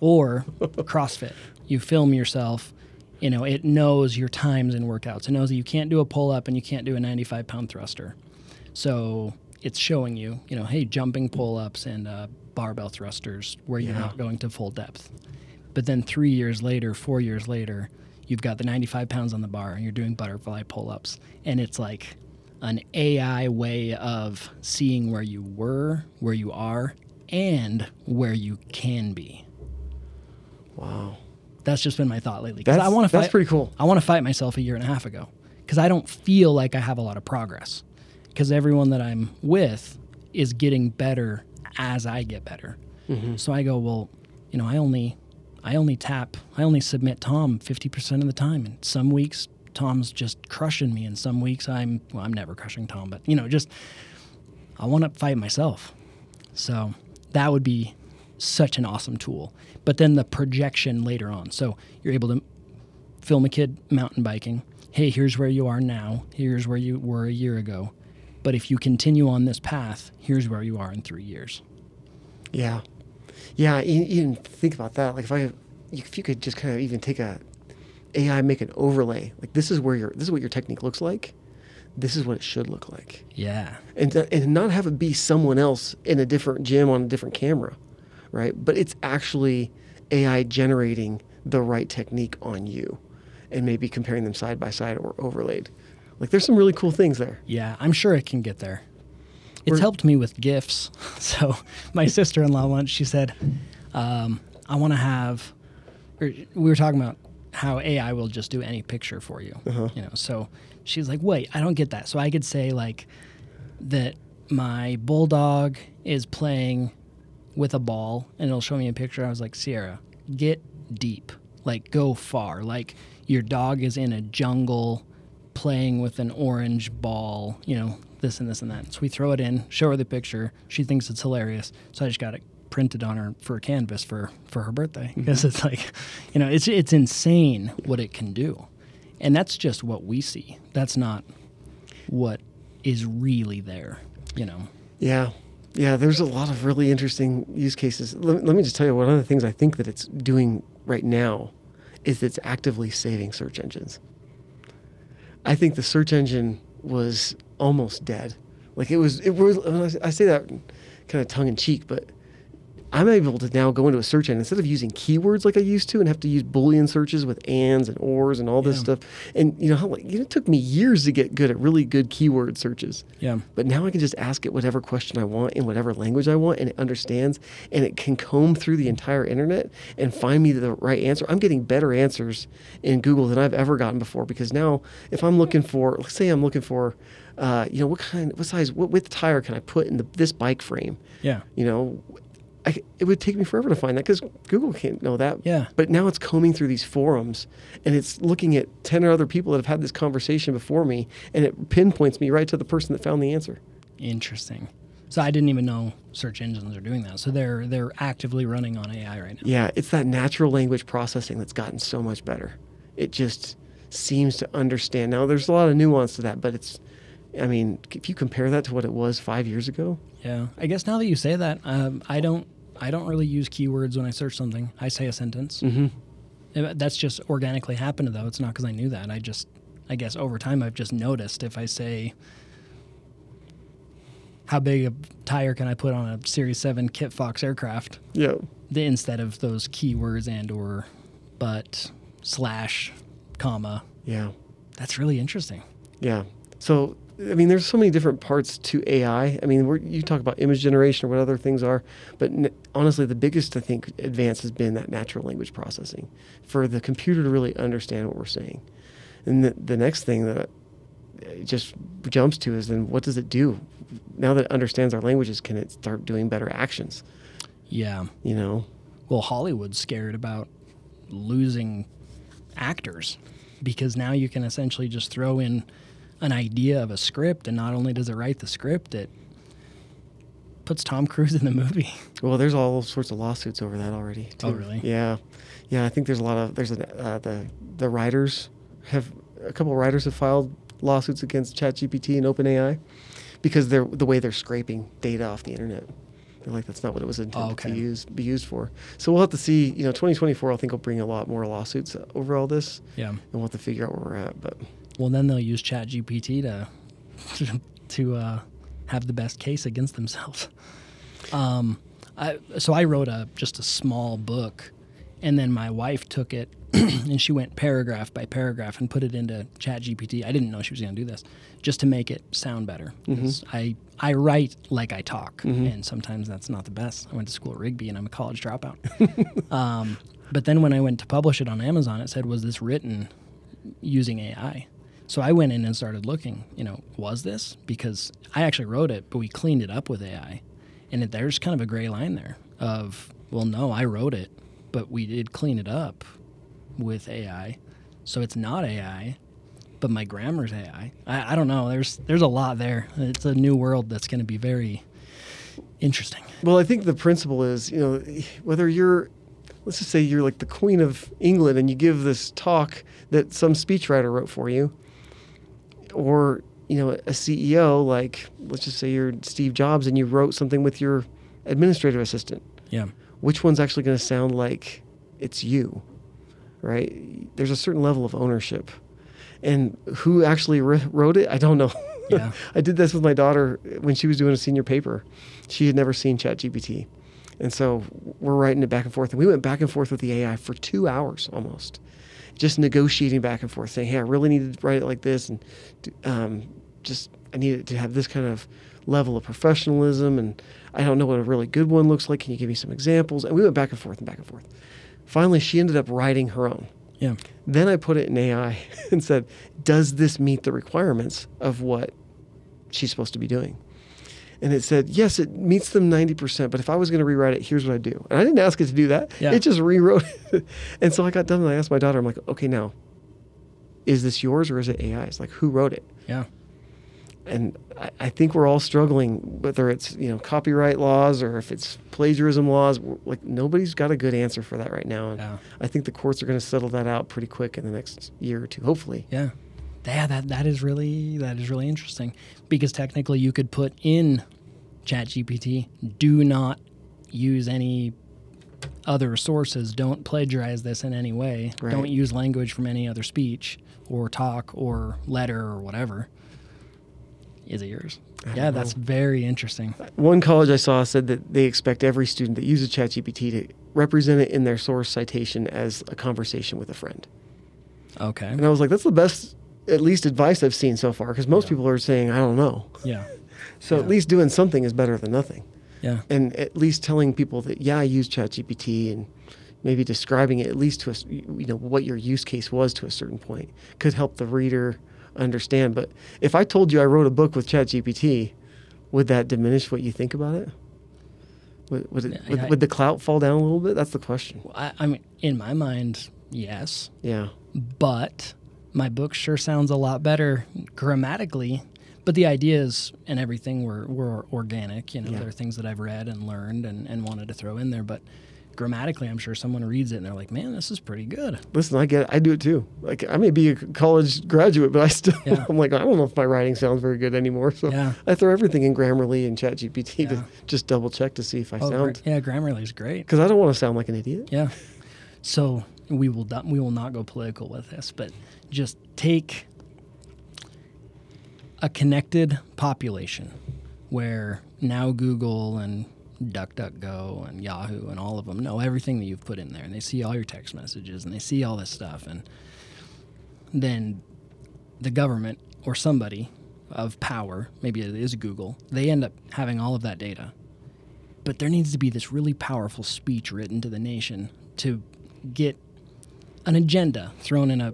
or [laughs] CrossFit. You film yourself. You know, it knows your times in workouts. It knows that you can't do a pull up and you can't do a 95 pound thruster. So it's showing you, you know, hey, jumping pull ups and uh, barbell thrusters where you're Yeah. not going to full depth. But then three years later, four years later, you've got the 95 pounds on the bar and you're doing butterfly pull ups. And it's like an AI way of seeing where you were, where you are, and where you can be. Wow. That's just been my thought lately. That's I want to that's pretty cool. I want to fight myself a year and a half ago because I don't feel like I have a lot of progress. Because everyone that I'm with is getting better as I get better. Mm-hmm. So I go, well, you know, I only, I only tap, I only submit Tom fifty percent of the time, and some weeks Tom's just crushing me, and some weeks I'm, well, I'm never crushing Tom, but you know, just I want to fight myself. So that would be such an awesome tool. But then the projection later on. So you're able to film a kid mountain biking. Hey, here's where you are now. Here's where you were a year ago. But if you continue on this path, here's where you are in three years. Yeah, yeah. Even think about that. Like if I, if you could just kind of even take a AI, make an overlay. Like this is where your this is what your technique looks like. This is what it should look like, Yeah. and to, and not have it be someone else in a different gym on a different camera, right? But it's actually AI generating the right technique on you, and maybe comparing them side by side or overlaid. Like there's some really cool things there. Yeah, I'm sure it can get there. It's We're- helped me with gifts. [laughs] So my sister-in-law once she said, um, "I want to have." Or we were talking about how AI will just do any picture for you. You know, so she's like, "Wait, I don't get that." So I could say like that my bulldog is playing with a ball, and it'll show me a picture. I was like, Sierra, get deep, like go far, like your dog is in a jungle playing with an orange ball, you know, this and this and that. So we throw it in, show her the picture. She thinks it's hilarious. So I just got it printed on her for a canvas for for her birthday mm-hmm. because it's like, you know, it's it's insane what it can do, and that's just what we see. That's not what is really there, you know. Yeah. Yeah, there's a lot of really interesting use cases. Let, let me just tell you one of the things I think that it's doing right now is it's actively saving search engines. I think the search engine was almost dead. Like it was, it was, I say that kind of tongue in cheek, but I'm able to now go into a search engine instead of using keywords like I used to and have to use Boolean searches with ands and ors and all this Yeah. stuff. And you know how like, it took me years to get good at really good keyword searches. Yeah. But now I can just ask it whatever question I want in whatever language I want, and it understands, and it can comb through the entire internet and find me the right answer. I'm getting better answers in Google than I've ever gotten before because now, if I'm looking for, let's say I'm looking for, uh, you know, what kind, what size, what width tire can I put in the, this bike frame? Yeah. You know, I, it would take me forever to find that because Google can't know that. Yeah. But now it's combing through these forums and it's looking at 10 or other people that have had this conversation before me and it pinpoints me right to the person that found the answer. Interesting. So I didn't even know search engines are doing that. So they're they're actively running on AI right now. Yeah, it's that natural language processing that's gotten so much better. It just seems to understand. Now, there's a lot of nuance to that, but it's, I mean, if you compare that to what it was five years ago, Yeah. I guess now that you say that, um, I don't I don't really use keywords when I search something. I say a sentence. Mm-hmm. That's just organically happened though. It's not because I knew that. I just I guess over time I've just noticed if I say how big a tire can I put on a Series 7 Kitfox aircraft yeah, the, instead of those keywords and or but slash comma. yeah, That's really interesting. yeah. So, I mean, there's so many different parts to AI. I mean, we're, you talk about image generation or what other things are, but n- honestly, the biggest I think advance has been that natural language processing for the computer to really understand what we're saying. And the, the next thing that it just jumps to is then what does it do? Now that it understands our languages, can it start doing better actions? Yeah. You know? well, Hollywood's scared about losing actors because now you can essentially just throw in an idea of a script, and not only does it write the script, it puts Tom Cruise in the movie. [laughs] Well, there's all sorts of lawsuits over that already. Too. Oh, really? Yeah, yeah. I think there's a lot of there's a, uh, the the writers have a couple of writers have filed lawsuits against ChatGPT and OpenAI because they're the way they're scraping data off the internet. They're like that's not what it was intended Oh, okay. to use be used for. So we'll have to see. You know, 2024 I think will bring a lot more lawsuits over all this, Yeah. and we'll have to figure out where we're at. But Well, then they'll use ChatGPT to [laughs] to uh, have the best case against themselves. Um, I, so I wrote a just a small book, and then my wife took it [clears throat] and she went paragraph by paragraph and put it into ChatGPT. I didn't know she was going to do this, just to make it sound better. 'Cause I I write like I talk, and sometimes that's not the best. I went to school at Rigby, and I'm a college dropout. [laughs] um, But then when I went to publish it on Amazon, it said, was this written using AI? So I went in and started looking, you know, was this? Because I actually wrote it, but we cleaned it up with AI. And it, there's kind of a gray line there of, well, no, I wrote it, but we did clean it up with AI. So it's not AI, but my grammar's AI. I, I don't know. There's there's a lot there. It's a new world that's going to be very interesting. Well, I think the principle is, you know, whether you're, let's just say you're like the Queen of England and you give this talk that some speechwriter wrote for you, or, you know, a CEO, like, let's just say you're Steve Jobs and you wrote something with your administrative assistant. Yeah. Which one's actually going to sound like it's you, right? There's a certain level of ownership. And who actually wrote it, I don't know. Yeah. [laughs] I did this with my daughter when she was doing a senior paper. She had never seen ChatGPT. And so we're writing it back and forth. And we went back and forth with the AI for two hours almost, just negotiating back and forth, saying, hey, I really need to write it like this. And um, just, I need it to have this kind of level of professionalism. And I don't know what a really good one looks like. Can you give me some examples? And we went back and forth and back and forth. Finally, she ended up writing her own. Yeah. Then I put it in AI [laughs] and said, does this meet the requirements of what she's supposed to be doing? And it said, yes, it meets them 90%. But if I was going to rewrite it, here's what I do. And I didn't ask it to do that. Yeah. It just rewrote it. [laughs] and so I got done and I asked my daughter, I'm like, okay, now, is this yours or is it AI's? Like, who wrote it? Yeah. And I, I think we're all struggling, whether it's, you know, copyright laws or if it's plagiarism laws. Like, nobody's got a good answer for that right now. And Yeah. I think the courts are going to settle that out pretty quick in the next year or two, hopefully. Yeah. Yeah, that that is really that is really interesting because technically you could put in ChatGPT, do not use any other sources, don't plagiarize this in any way, Right. don't use language from any other speech or talk or letter or whatever. Is it yours? Yeah, that's very interesting. One college I saw said that they expect every student that uses ChatGPT to represent it in their source citation as a conversation with a friend. Okay. And I was like, that's the best, at least, advice I've seen so far, because most Yeah. people are saying, I don't know. Yeah. So Yeah. at least doing something is better than nothing. Yeah. And at least telling people that, yeah, I use ChatGPT and maybe describing it at least to us, you know, what your use case was to a certain point could help the reader understand. But if I told you I wrote a book with ChatGPT, would that diminish what you think about it? Would, would, it, would, I- would the clout fall down a little bit? That's the question. I, I mean, in my mind, yes. Yeah. but my book sure sounds a lot better grammatically. But the ideas and everything were, were organic. You know, Yeah. there are things that I've read and learned and, and wanted to throw in there. But grammatically, I'm sure someone reads it and they're like, man, this is pretty good. Listen, I get it. I do it too. Like I may be a college graduate, but I still Yeah. [laughs] I'm like I don't know if my writing sounds very good anymore. So Yeah. I throw everything in Grammarly and ChatGPT Yeah. to just double check to see if I Oh, sound gra- yeah, is great. because I don't want to sound like an idiot. Yeah. So we will not, we will not go political with this, but just take a connected population where now Google and DuckDuckGo and Yahoo and all of them know everything that you've put in there, and they see all your text messages and they see all this stuff, and then the government or somebody of power, maybe it is Google, they end up having all of that data. But there needs to be this really powerful speech written to the nation to get an agenda thrown in a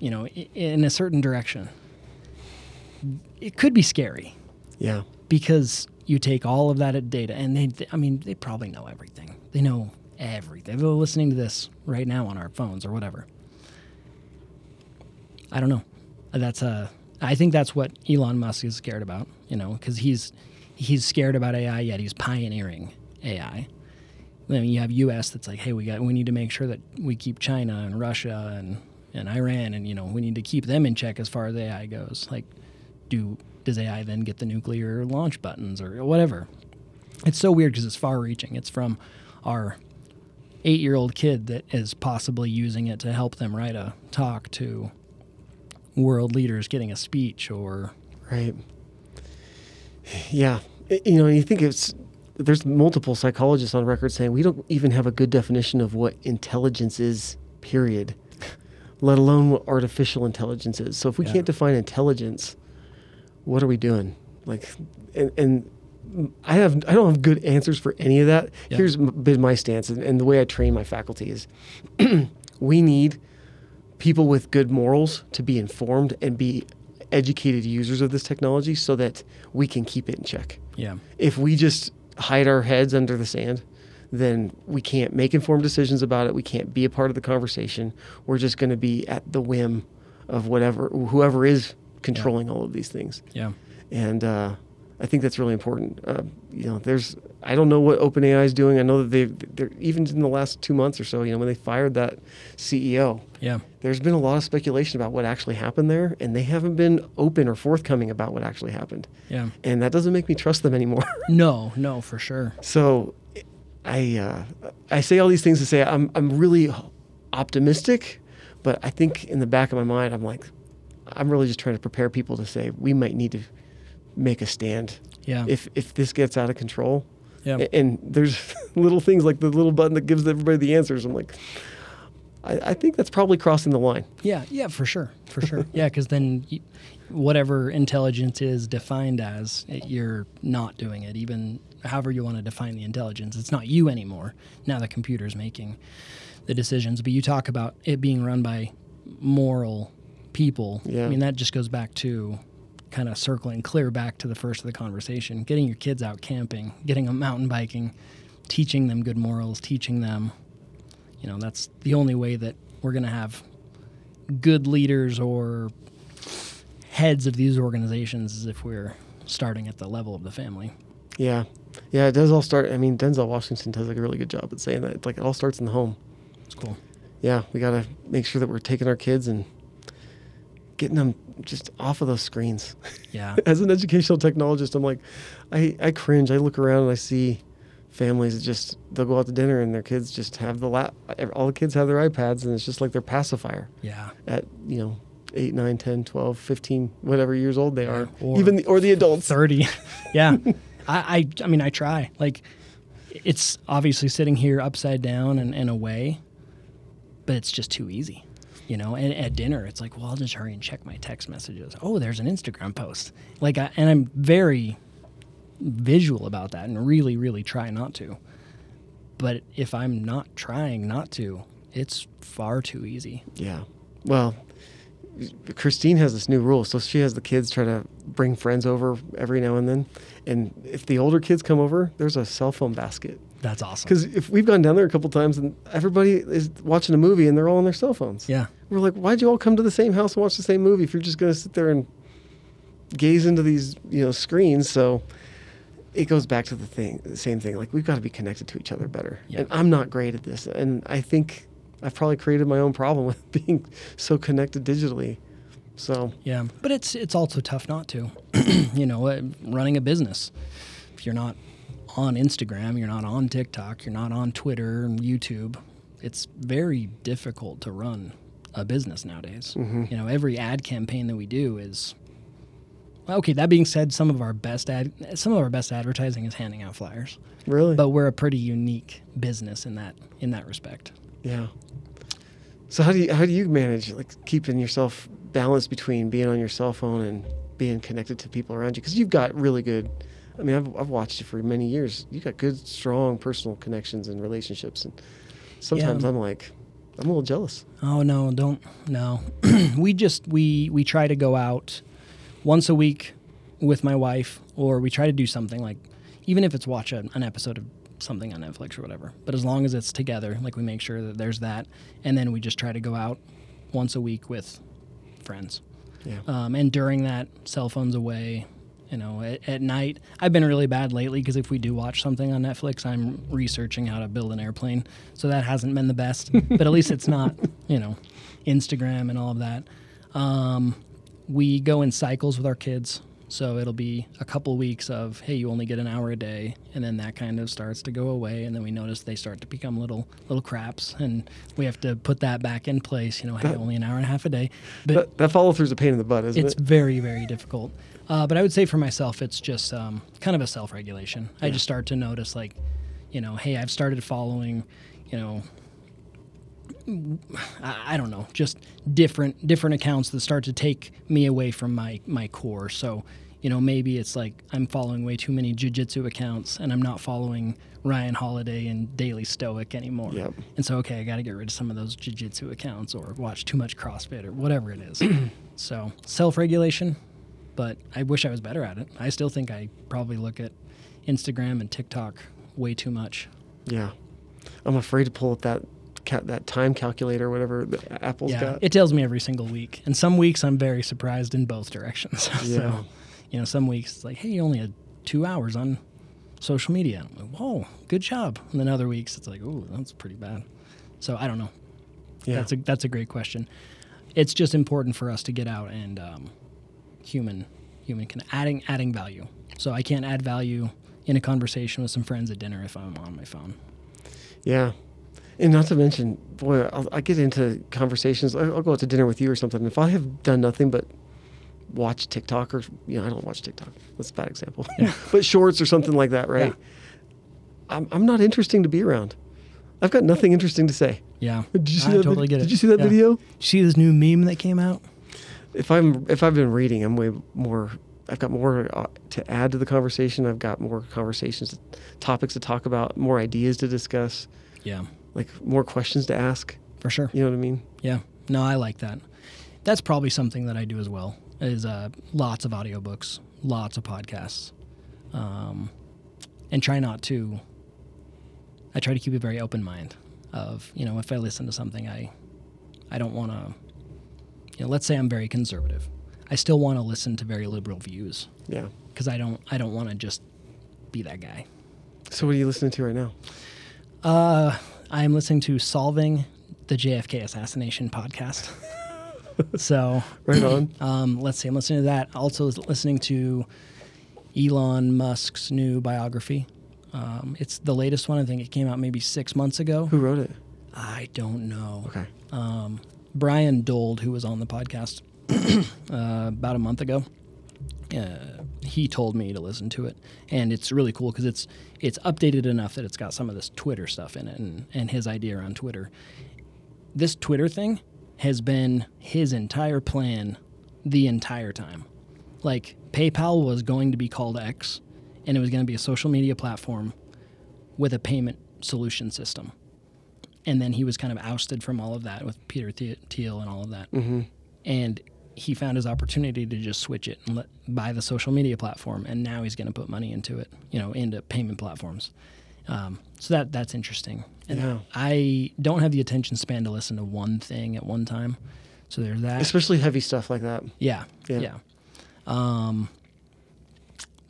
you know in a certain direction it could be scary. Yeah. because you take all of that data and they i mean they probably know everything. They know everything. They're listening to this right now on our phones or whatever i don't know. That's uh i think that's what elon musk is scared about you know because he's he's scared about ai yet he's pioneering ai then you have us that's like hey we got we need to make sure that we keep china and russia and and iran and you know we need to keep them in check as far as ai goes. Like do does ai then get the nuclear launch buttons or whatever it's so weird because it's far reaching it's from our eight year old kid that is possibly using it to help them write a talk to world leaders getting a speech or Right. Yeah. You know, you think it's there's multiple psychologists on record saying we don't even have a good definition of what intelligence is, period, [laughs] let alone what artificial intelligence is. So if we Yeah. can't define intelligence, what are we doing? Like, and, and I have I don't have good answers for any of that. Yeah. Here's been my stance and, and the way I train my faculty is [clears throat] we need people with good morals to be informed and be educated users of this technology so that we can keep it in check. Yeah. If we just hide our heads under the sand, then we can't make informed decisions about it. We can't be a part of the conversation. We're just going to be at the whim of whatever whoever is controlling all of these things Yeah. and uh, I think that's really important. Uh, you know, there's I don't know what OpenAI is doing. I know that they they're even in the last two months or so. You know, when they fired that CEO, Yeah. there's been a lot of speculation about what actually happened there, and they haven't been open or forthcoming about what actually happened. Yeah. And that doesn't make me trust them anymore. [laughs] No, no, for sure. so, I uh, I say all these things to say I'm I'm really optimistic, but I think in the back of my mind I'm like I'm really just trying to prepare people to say we might need to make a stand Yeah. if if this gets out of control. yeah. And there's [laughs] little things like the little button that gives everybody the answers. I'm like, I, I think that's probably crossing the line. Yeah, yeah, for sure, for sure. [laughs] yeah, because then whatever intelligence is defined as, it, you're not doing it. Even however you want to define the intelligence, it's not you anymore. Now the computer's making the decisions. But you talk about it being run by moral people. Yeah. I mean, that just goes back to kind of circling clear back to the first of the conversation. Getting your kids out camping, getting them mountain biking, teaching them good morals, teaching them you know that's the only way that we're going to have good leaders or heads of these organizations is if we're starting at the level of the family Yeah, yeah. It does all start. I mean, Denzel Washington does like a really good job at saying that. It's like it all starts in the home. it's cool Yeah, we got to make sure that we're taking our kids and getting them just off of those screens. yeah [laughs] As an educational technologist, I'm like, I I cringe. I look around and I see families that just they'll go out to dinner and their kids just have the lap. All the kids have their iPads and it's just like their pacifier. yeah at you know 8 9 10 12 15 whatever years old they are or- even the, or the adults 30 [laughs] yeah [laughs] I, I i mean i try like it's obviously sitting here upside down and, and away but it's just too easy you know and at dinner it's like well i'll just hurry and check my text messages. Oh there's an instagram post. Like I, and i'm very visual about that and really really try not to. But if i'm not trying not to it's far too easy. Yeah. Well christine has this new rule so she has the kids try to bring friends over every now and then. And if the older kids come over there's a cell phone basket that's awesome. Because if we've gone down there a couple times and everybody is watching a movie and they're all on their cell phones. Yeah. We're like why'd you all come to the same house and watch the same movie if you're just going to sit there and gaze into these you know screens? So it goes back to the thing the same thing. Like we've got to be connected to each other better. Yeah. and i'm not great at this. And i think i've probably created my own problem [laughs] with being so connected digitally. So Yeah, but it's it's also tough not to. [clears throat] you know, uh, running a business. If you're not on Instagram, you're not on TikTok, you're not on Twitter and YouTube, it's very difficult to run a business nowadays. Mm-hmm. You know, every ad campaign that we do is okay. That being said, some of our best ad, some of our best advertising is handing out flyers, really but we're a pretty unique business in that in that respect. yeah so how do you how do you manage like keeping yourself balanced between being on your cell phone and being connected to people around you because you've got really good i mean I've, I've watched you for many years you got good strong personal connections and relationships and sometimes i'm like i'm a little jealous Oh no, don't no. [clears throat] we just we we try to go out once a week with my wife, or we try to do something like, even if it's watch a, an episode of something on Netflix or whatever. But as long as it's together, like we make sure that there's that, and then we just try to go out once a week with friends. yeah Um, and during that, cell phones away. You know, at, at night, I've been really bad lately because if we do watch something on Netflix, I'm researching how to build an airplane. So that hasn't been the best, [laughs] but at least it's not, you know, Instagram and all of that. Um, we go in cycles with our kids. So it'll be a couple weeks of, hey, you only get an hour a day, and then that kind of starts to go away, and then we notice they start to become little little craps, and we have to put that back in place. You know, hey, only an hour and a half a day, but that, that follow is a pain in the butt isn't it's it? It's very very difficult. Uh, but i would say for myself it's just um, kind of a self-regulation. I just start to notice like you know hey i've started following you know I, I don't know just different different accounts that start to take me away from my my core. So you know, maybe it's like I'm following way too many jujitsu accounts and I'm not following Ryan Holiday and Daily Stoic anymore. Yep. And so, okay, I got to get rid of some of those jujitsu accounts or watch too much CrossFit or whatever it is. [clears throat] so, self regulation, but I wish I was better at it. I still think I probably look at Instagram and TikTok way too much. Yeah. I'm afraid to pull up that ca- that time calculator, or whatever Apple's yeah, got. it tells me every single week. And some weeks I'm very surprised in both directions. [laughs] Yeah. so, you know, some weeks it's like, hey, you only had two hours on social media. I'm like, whoa, good job. And then other weeks it's like, oh, that's pretty bad. So I don't know. yeah. That's a that's a great question. It's just important for us to get out and um, human human can adding adding value. So I can't add value in a conversation with some friends at dinner if I'm on my phone. Yeah. And not to mention, boy, I'll, I get into conversations. I'll, I'll go out to dinner with you or something. If I have done nothing but watch TikTok or, you know, I don't watch TikTok. That's a bad example. [laughs] but shorts or something like that, right? Yeah. I'm, I'm not interesting to be around. I've got nothing interesting to say. Yeah, Did you see I that? totally vid- get it. Did you see that Yeah. video? See this new meme that came out? If I'm if I've been reading, I'm way more. I've got more uh, to add to the conversation. I've got more conversations, topics to talk about, more ideas to discuss, Yeah, like more questions to ask. for sure. You know what I mean? Yeah. No, I like that. That's probably something that I do as well. Is uh, lots of audiobooks, lots of podcasts, um, and try not to. I try to keep a very open mind. Of you know, if I listen to something, I, I don't want to. You know, let's say I'm very conservative. I still want to listen to very liberal views Yeah. because I don't. I don't want to just be that guy. So what are you listening to right now? Uh, I am listening to Solving the JFK Assassination podcast. [laughs] so [laughs] Right on. Um, let's see. I'm listening to that. Also listening to Elon Musk's new biography. Um, it's the latest one. I think it came out maybe six months ago. Who wrote it? I don't know. Okay. Um, Brian Dold, who was on the podcast [clears throat] uh, about a month ago, uh, he told me to listen to it, and it's really cool because it's it's updated enough that it's got some of this Twitter stuff in it, and and his idea around Twitter. This Twitter thing has been his entire plan the entire time. Like PayPal was going to be called X, and it was going to be a social media platform with a payment solution system. And then he was kind of ousted from all of that with Peter Thiel and all of that. Mm-hmm. And he found his opportunity to just switch it and let, buy the social media platform. And now he's going to put money into it, you know, into payment platforms. Um, so that that's interesting. And Yeah. I don't have the attention span to listen to one thing at one time. So there's that. Especially heavy stuff like that. Yeah, Yeah. yeah. Um,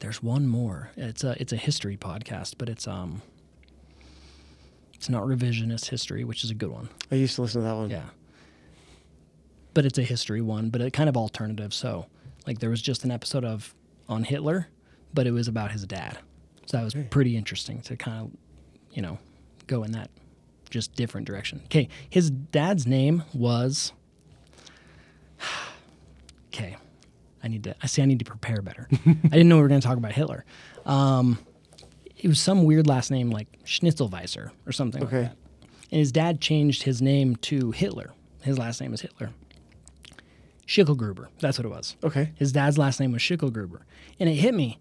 there's one more. It's a it's a history podcast, but it's um, it's not revisionist history, which is a good one. I used to listen to that one. Yeah. But it's a history one, but it kind of alternative. So, like, there was just an episode of on Hitler, but it was about his dad. So that was pretty interesting to kind of, you know, go in that just different direction. Okay, his dad's name was. [sighs] Okay, I need to. I see. I need to prepare better. [laughs] I didn't know we were going to talk about Hitler. Um, it was some weird last name like Schnitzelweiser or something. Okay. Like that. And his dad changed his name to Hitler. His last name is Hitler. Schicklgruber. That's what it was. Okay. His dad's last name was Schicklgruber. And it hit me.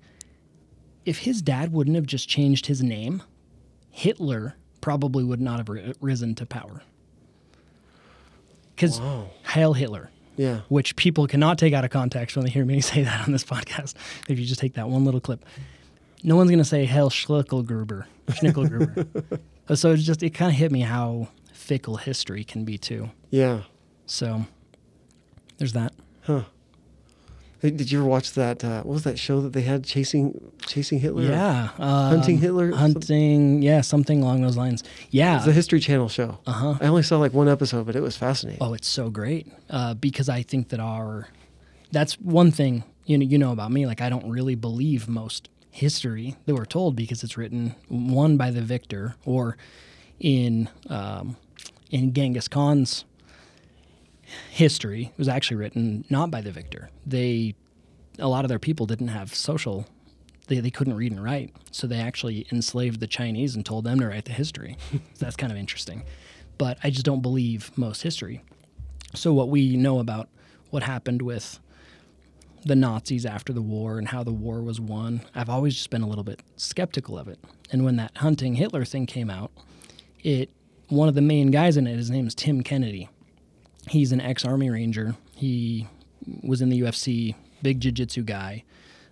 If his dad wouldn't have just changed his name, Hitler probably would not have risen to power. Because Wow. Heil Hitler, Yeah. which people cannot take out of context when they hear me [laughs] say that on this podcast. If you just take that one little clip, no one's going to say Heil Schlickelgruber. Schnickelgruber. [laughs] so it's just, it kind of hit me how fickle history can be too. Yeah. So there's that. Huh. Did you ever watch that? Uh, what was that show that they had chasing chasing Hitler? Yeah. Um, Hunting Hitler? Hunting, yeah, something along those lines. Yeah. It's a History Channel show. Uh huh. I only saw like one episode, but it was fascinating. Oh, it's so great uh, because I think that our that's one thing you know you know about me. Like I don't really believe most history that we're told because it's written one by the victor or in um, in Genghis Khan's history was actually written not by the victor. They a lot of their people didn't have social. They, they couldn't read and write, so they actually enslaved the Chinese and told them to write the history. so [laughs] that's kind of interesting. But I just don't believe most history. So what we know about what happened with the Nazis after the war and how the war was won, I've always just been a little bit skeptical of it. And when that hunting Hitler thing came out, it one of the main guys in it, his name is Tim Kennedy. He's an ex-army ranger. He was in the UFC, big jiu-jitsu guy,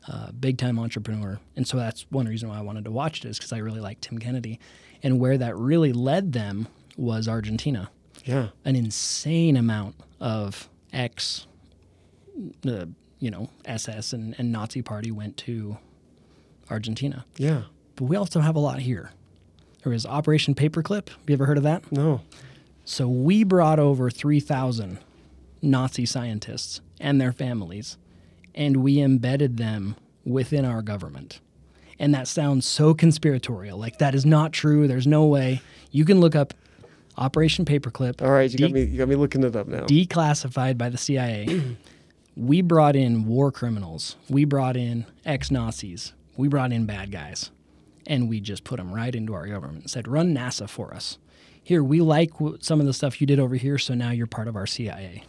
uh, big-time entrepreneur. And so that's one reason why I wanted to watch it is because I really like Tim Kennedy. And where that really led them was Argentina. Yeah. An insane amount of ex, uh, you know, SS and, and Nazi party went to Argentina. Yeah. But we also have a lot here. There was Operation Paperclip. Have you ever heard of that? No. So we brought over 3,000 Nazi scientists and their families, and we embedded them within our government. And that sounds so conspiratorial. Like, that is not true. There's no way. You can look up Operation Paperclip. All right, you got De- me. You got me looking it up now. declassified by the CIA. we brought in war criminals. We brought in ex Nazis. We brought in bad guys. And we just put them right into our government and said, run NASA for us. Here, we like some of the stuff you did over here, so now you're part of our CIA.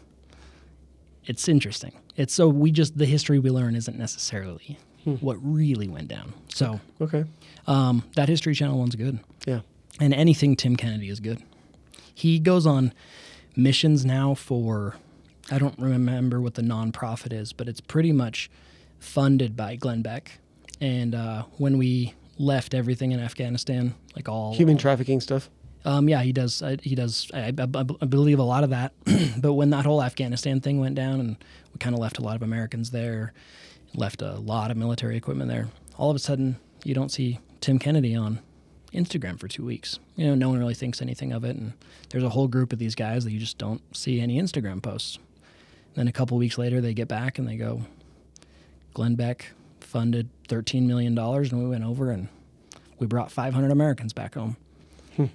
It's interesting. It's so we just, the history we learn isn't necessarily what really went down. So okay. um, that History Channel one's good Yeah. and anything Tim Kennedy is good. He goes on missions now for I don't remember what the nonprofit is, but it's pretty much funded by Glenn Beck. And uh, when we left everything in Afghanistan, like all Human trafficking stuff. Um, yeah, he does. Uh, he does. I, I, I believe a lot of that. [clears throat] but when that whole Afghanistan thing went down, and we kind of left a lot of Americans there, left a lot of military equipment there. All of a sudden, you don't see Tim Kennedy on Instagram for two weeks. You know, no one really thinks anything of it, and there's a whole group of these guys that you just don't see any Instagram posts. Then a couple weeks later, they get back and they go, Glenn Beck funded $13 million, and we went over and we brought 500 Americans back home.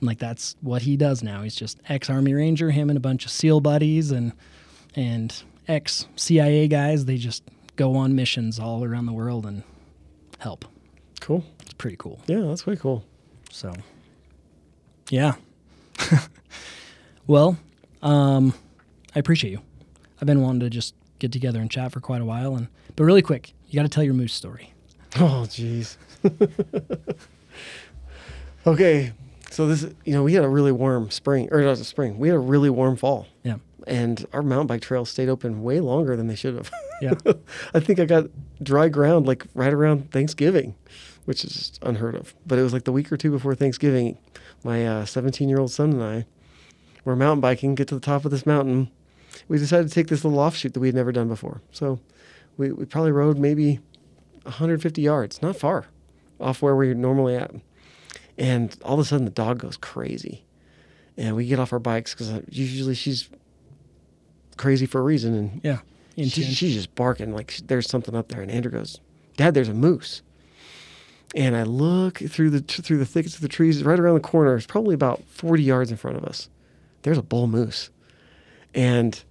Like that's what he does now. He's just ex Army Ranger, him and a bunch of SEAL buddies and and ex CIA guys. They just go on missions all around the world and help. Cool. It's pretty cool. Yeah, that's way cool. So, yeah. [laughs] well, um, I appreciate you. I've been wanting to just get together and chat for quite a while, and but really quick, you got to tell your moose story. Oh, jeez. [laughs] okay, so this, you know, we had a really warm spring, or not a spring. We had a really warm fall, Yeah, and our mountain bike trails stayed open way longer than they should have. yeah, [laughs] I think I got dry ground like right around Thanksgiving, which is unheard of. But it was like the week or two before Thanksgiving. My uh, 17 year old son and I were mountain biking, get to the top of this mountain. We decided to take this little offshoot that we had never done before. So we, we probably rode maybe 150 yards, not far off where we're normally at. And all of a sudden the dog goes crazy. And we get off our bikes because uh, usually she's crazy for a reason. And yeah. She, she's just barking like there's something up there. And Andrew goes, "Dad, there's a moose." And I look through the through the thickets of the trees, right around the corner. It's probably about 40 yards in front of us. There's a bull moose, and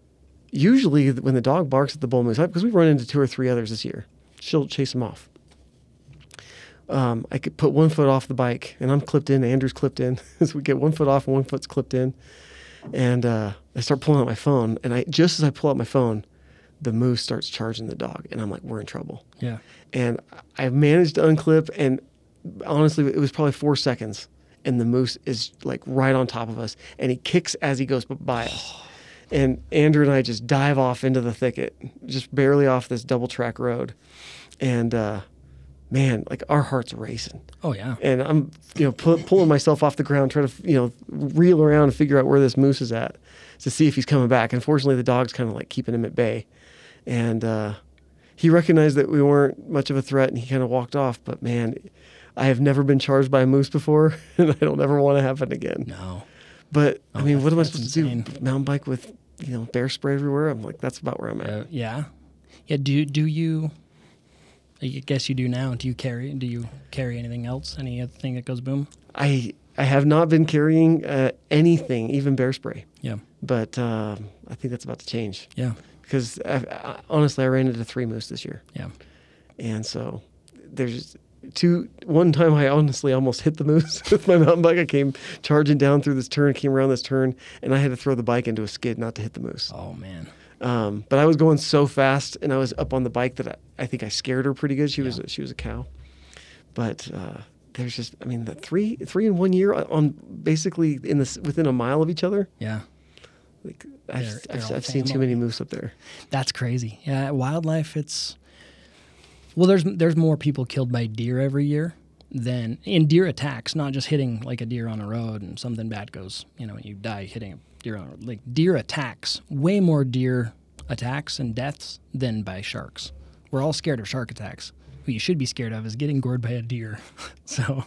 usually when the dog barks at the bull moose, because we've run into two or three others this year, she'll chase him off. Um, I could put one foot off the bike, and I'm clipped in. Andrew's clipped in, [laughs] so we get one foot off and one foot's clipped in. And uh, I start pulling out my phone, and I just as I pull out my phone, the moose starts charging the dog, and I'm like, we're in trouble. yeah. And I managed to unclip, and honestly, it was probably four seconds, and the moose is like right on top of us, and he kicks as he goes by us. [sighs] And Andrew and I just dive off into the thicket, just barely off this double track road, and uh, man, like our hearts racing Oh yeah. and I'm you know pu- pulling myself off the ground, trying to you know reel around and figure out where this moose is at to see if he's coming back. Unfortunately, the dog's kind of like keeping him at bay, and uh, he recognized that we weren't much of a threat, and he kind of walked off. But man, I have never been charged by a moose before, [laughs] and I don't ever want to happen again. No. But I Oh, mean, what am I supposed to do? Mountain bike with you know bear spray everywhere? I'm like, that's about where I'm at. Uh, yeah. Yeah. Do do you? I guess you do now. Do you carry? Do you carry anything else? Any other thing that goes boom? I I have not been carrying uh, anything, even bear spray. Yeah. But um, I think that's about to change. Yeah. because I, I, honestly, I ran into three moose this year, Yeah. and so there's two. One time, I honestly almost hit the moose [laughs] with my mountain bike. I came charging down through this turn, came around this turn, and I had to throw the bike into a skid not to hit the moose. Oh man. Um, but I was going so fast, and I was up on the bike that I, I think I scared her pretty good. She was she was a cow, but uh, there's just I mean the three three in one year on basically in this within a mile of each other. Yeah. Like I've, They're- they're I've, I've seen too many moose up there. That's crazy. Yeah, wildlife. It's well, there's there's more people killed by deer every year than in deer attacks. Not just hitting like a deer on a road and something bad goes. You know, you die hitting deer on. Like deer attacks, way more deer attacks and deaths than by sharks. We're all scared of shark attacks. What you should be scared of is getting gored by a deer. [laughs] so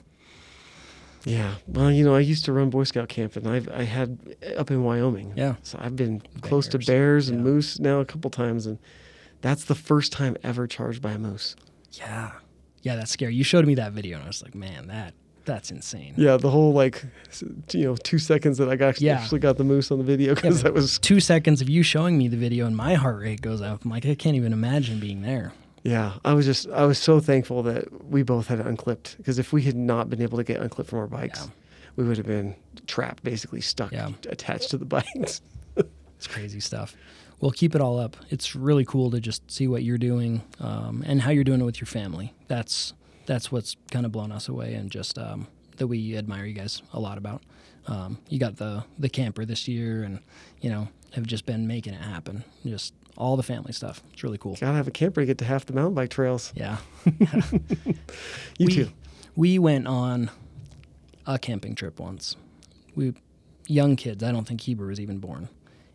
Yeah. Well, you know, I used to run Boy Scout camp, and I've I had uh, up in Wyoming. Yeah. So I've been close to Bears, bears and yeah. moose now a couple times, and that's the first time ever charged by a moose. yeah, yeah, that's scary. You showed me that video and I was like, man, that that's insane. Yeah, the whole like, you know, two seconds that I got Yeah. actually got the moose on the video because but- that was Two seconds of you showing me the video and my heart rate goes up. I'm like, I can't even imagine being there. yeah. I was just I was so thankful that we both had it unclipped because if we had not been able to get unclipped from our bikes, Yeah. we would have been trapped, basically stuck Yeah. attached to the [laughs] bikes. It's crazy stuff. Well, keep it all up. It's really cool to just see what you're doing um, and how you're doing it with your family. That's that's what's kind of blown us away, and just um, that we admire you guys a lot about. Um, you got the the camper this year, and you know have just been making it happen. Just all the family stuff. It's really cool. Gotta have a camper to get to half the mountain bike trails. Yeah. [laughs] [laughs] You we, too. We went on a camping trip once. We young kids. I don't think Heber was even born,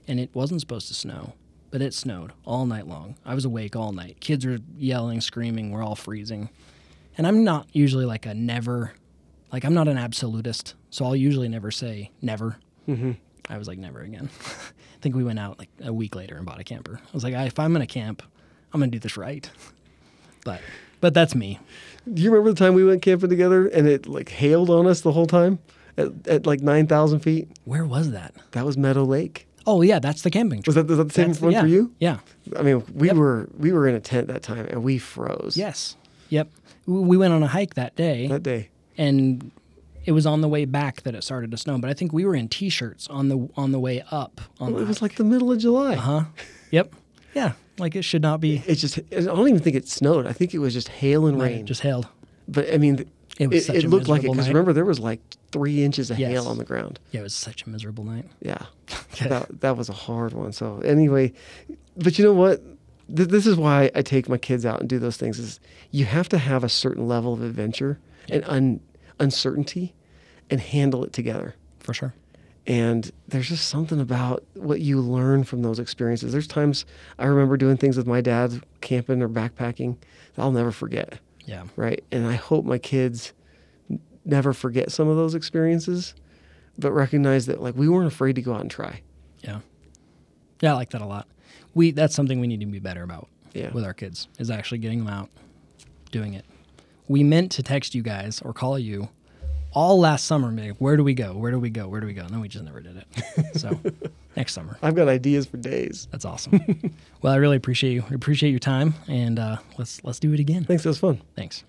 and it wasn't supposed to snow, but it snowed all night long. I was awake all night. Kids were yelling, screaming. We're all freezing, and I'm not usually like a never, like I'm not an absolutist, so I'll usually never say never. hmm I was like never again. [laughs] I think we went out like a week later and bought a camper. I was like, if I'm gonna camp, I'm gonna do this right. [laughs] But but that's me. Do you remember the time we went camping together and it like hailed on us the whole time at, at like 9,000 feet? Where was that? That was Meadow Lake. Oh yeah, that's the camping Was trip. that, was that the same That's- one yeah, for you? Yeah. I mean, we Yep. were we were in a tent that time and we froze. Yes. Yep. We went on a hike that day, That day. and it was on the way back that it started to snow. But I think we were in t-shirts on the on the way up. On Well, the it was like the middle of July. Uh huh. Yep. Yeah. Like it should not be. It just I don't even think it snowed. I think it was just hail and rain. Just hailed. but I mean, It was it, it looked like it because remember there was like three inches of Yes. hail on the ground. Yeah, it was such a miserable night. Yeah, [laughs] that that was a hard one. So anyway, but you know what? Th- this is why I take my kids out and do those things. Is you have to have a certain level of adventure and un- uncertainty, and handle it together. For sure. And there's just something about what you learn from those experiences. There's times I remember doing things with my dad, camping or backpacking, that I'll never forget. Yeah. Right. And I hope my kids never forget some of those experiences, but recognize that like we weren't afraid to go out and try. Yeah. Yeah, I like that a lot. We that's something we need to be better about Yeah. with our kids is actually getting them out, doing it. We meant to text you guys or call you all last summer, and be like, where do we go? Where do we go? Where do we go? And then we just never did it. So [laughs] next summer. I've got ideas for days. That's awesome. [laughs] well, I really appreciate you. I appreciate your time, and uh, let's let's do it again. Thanks. That was fun. Thanks.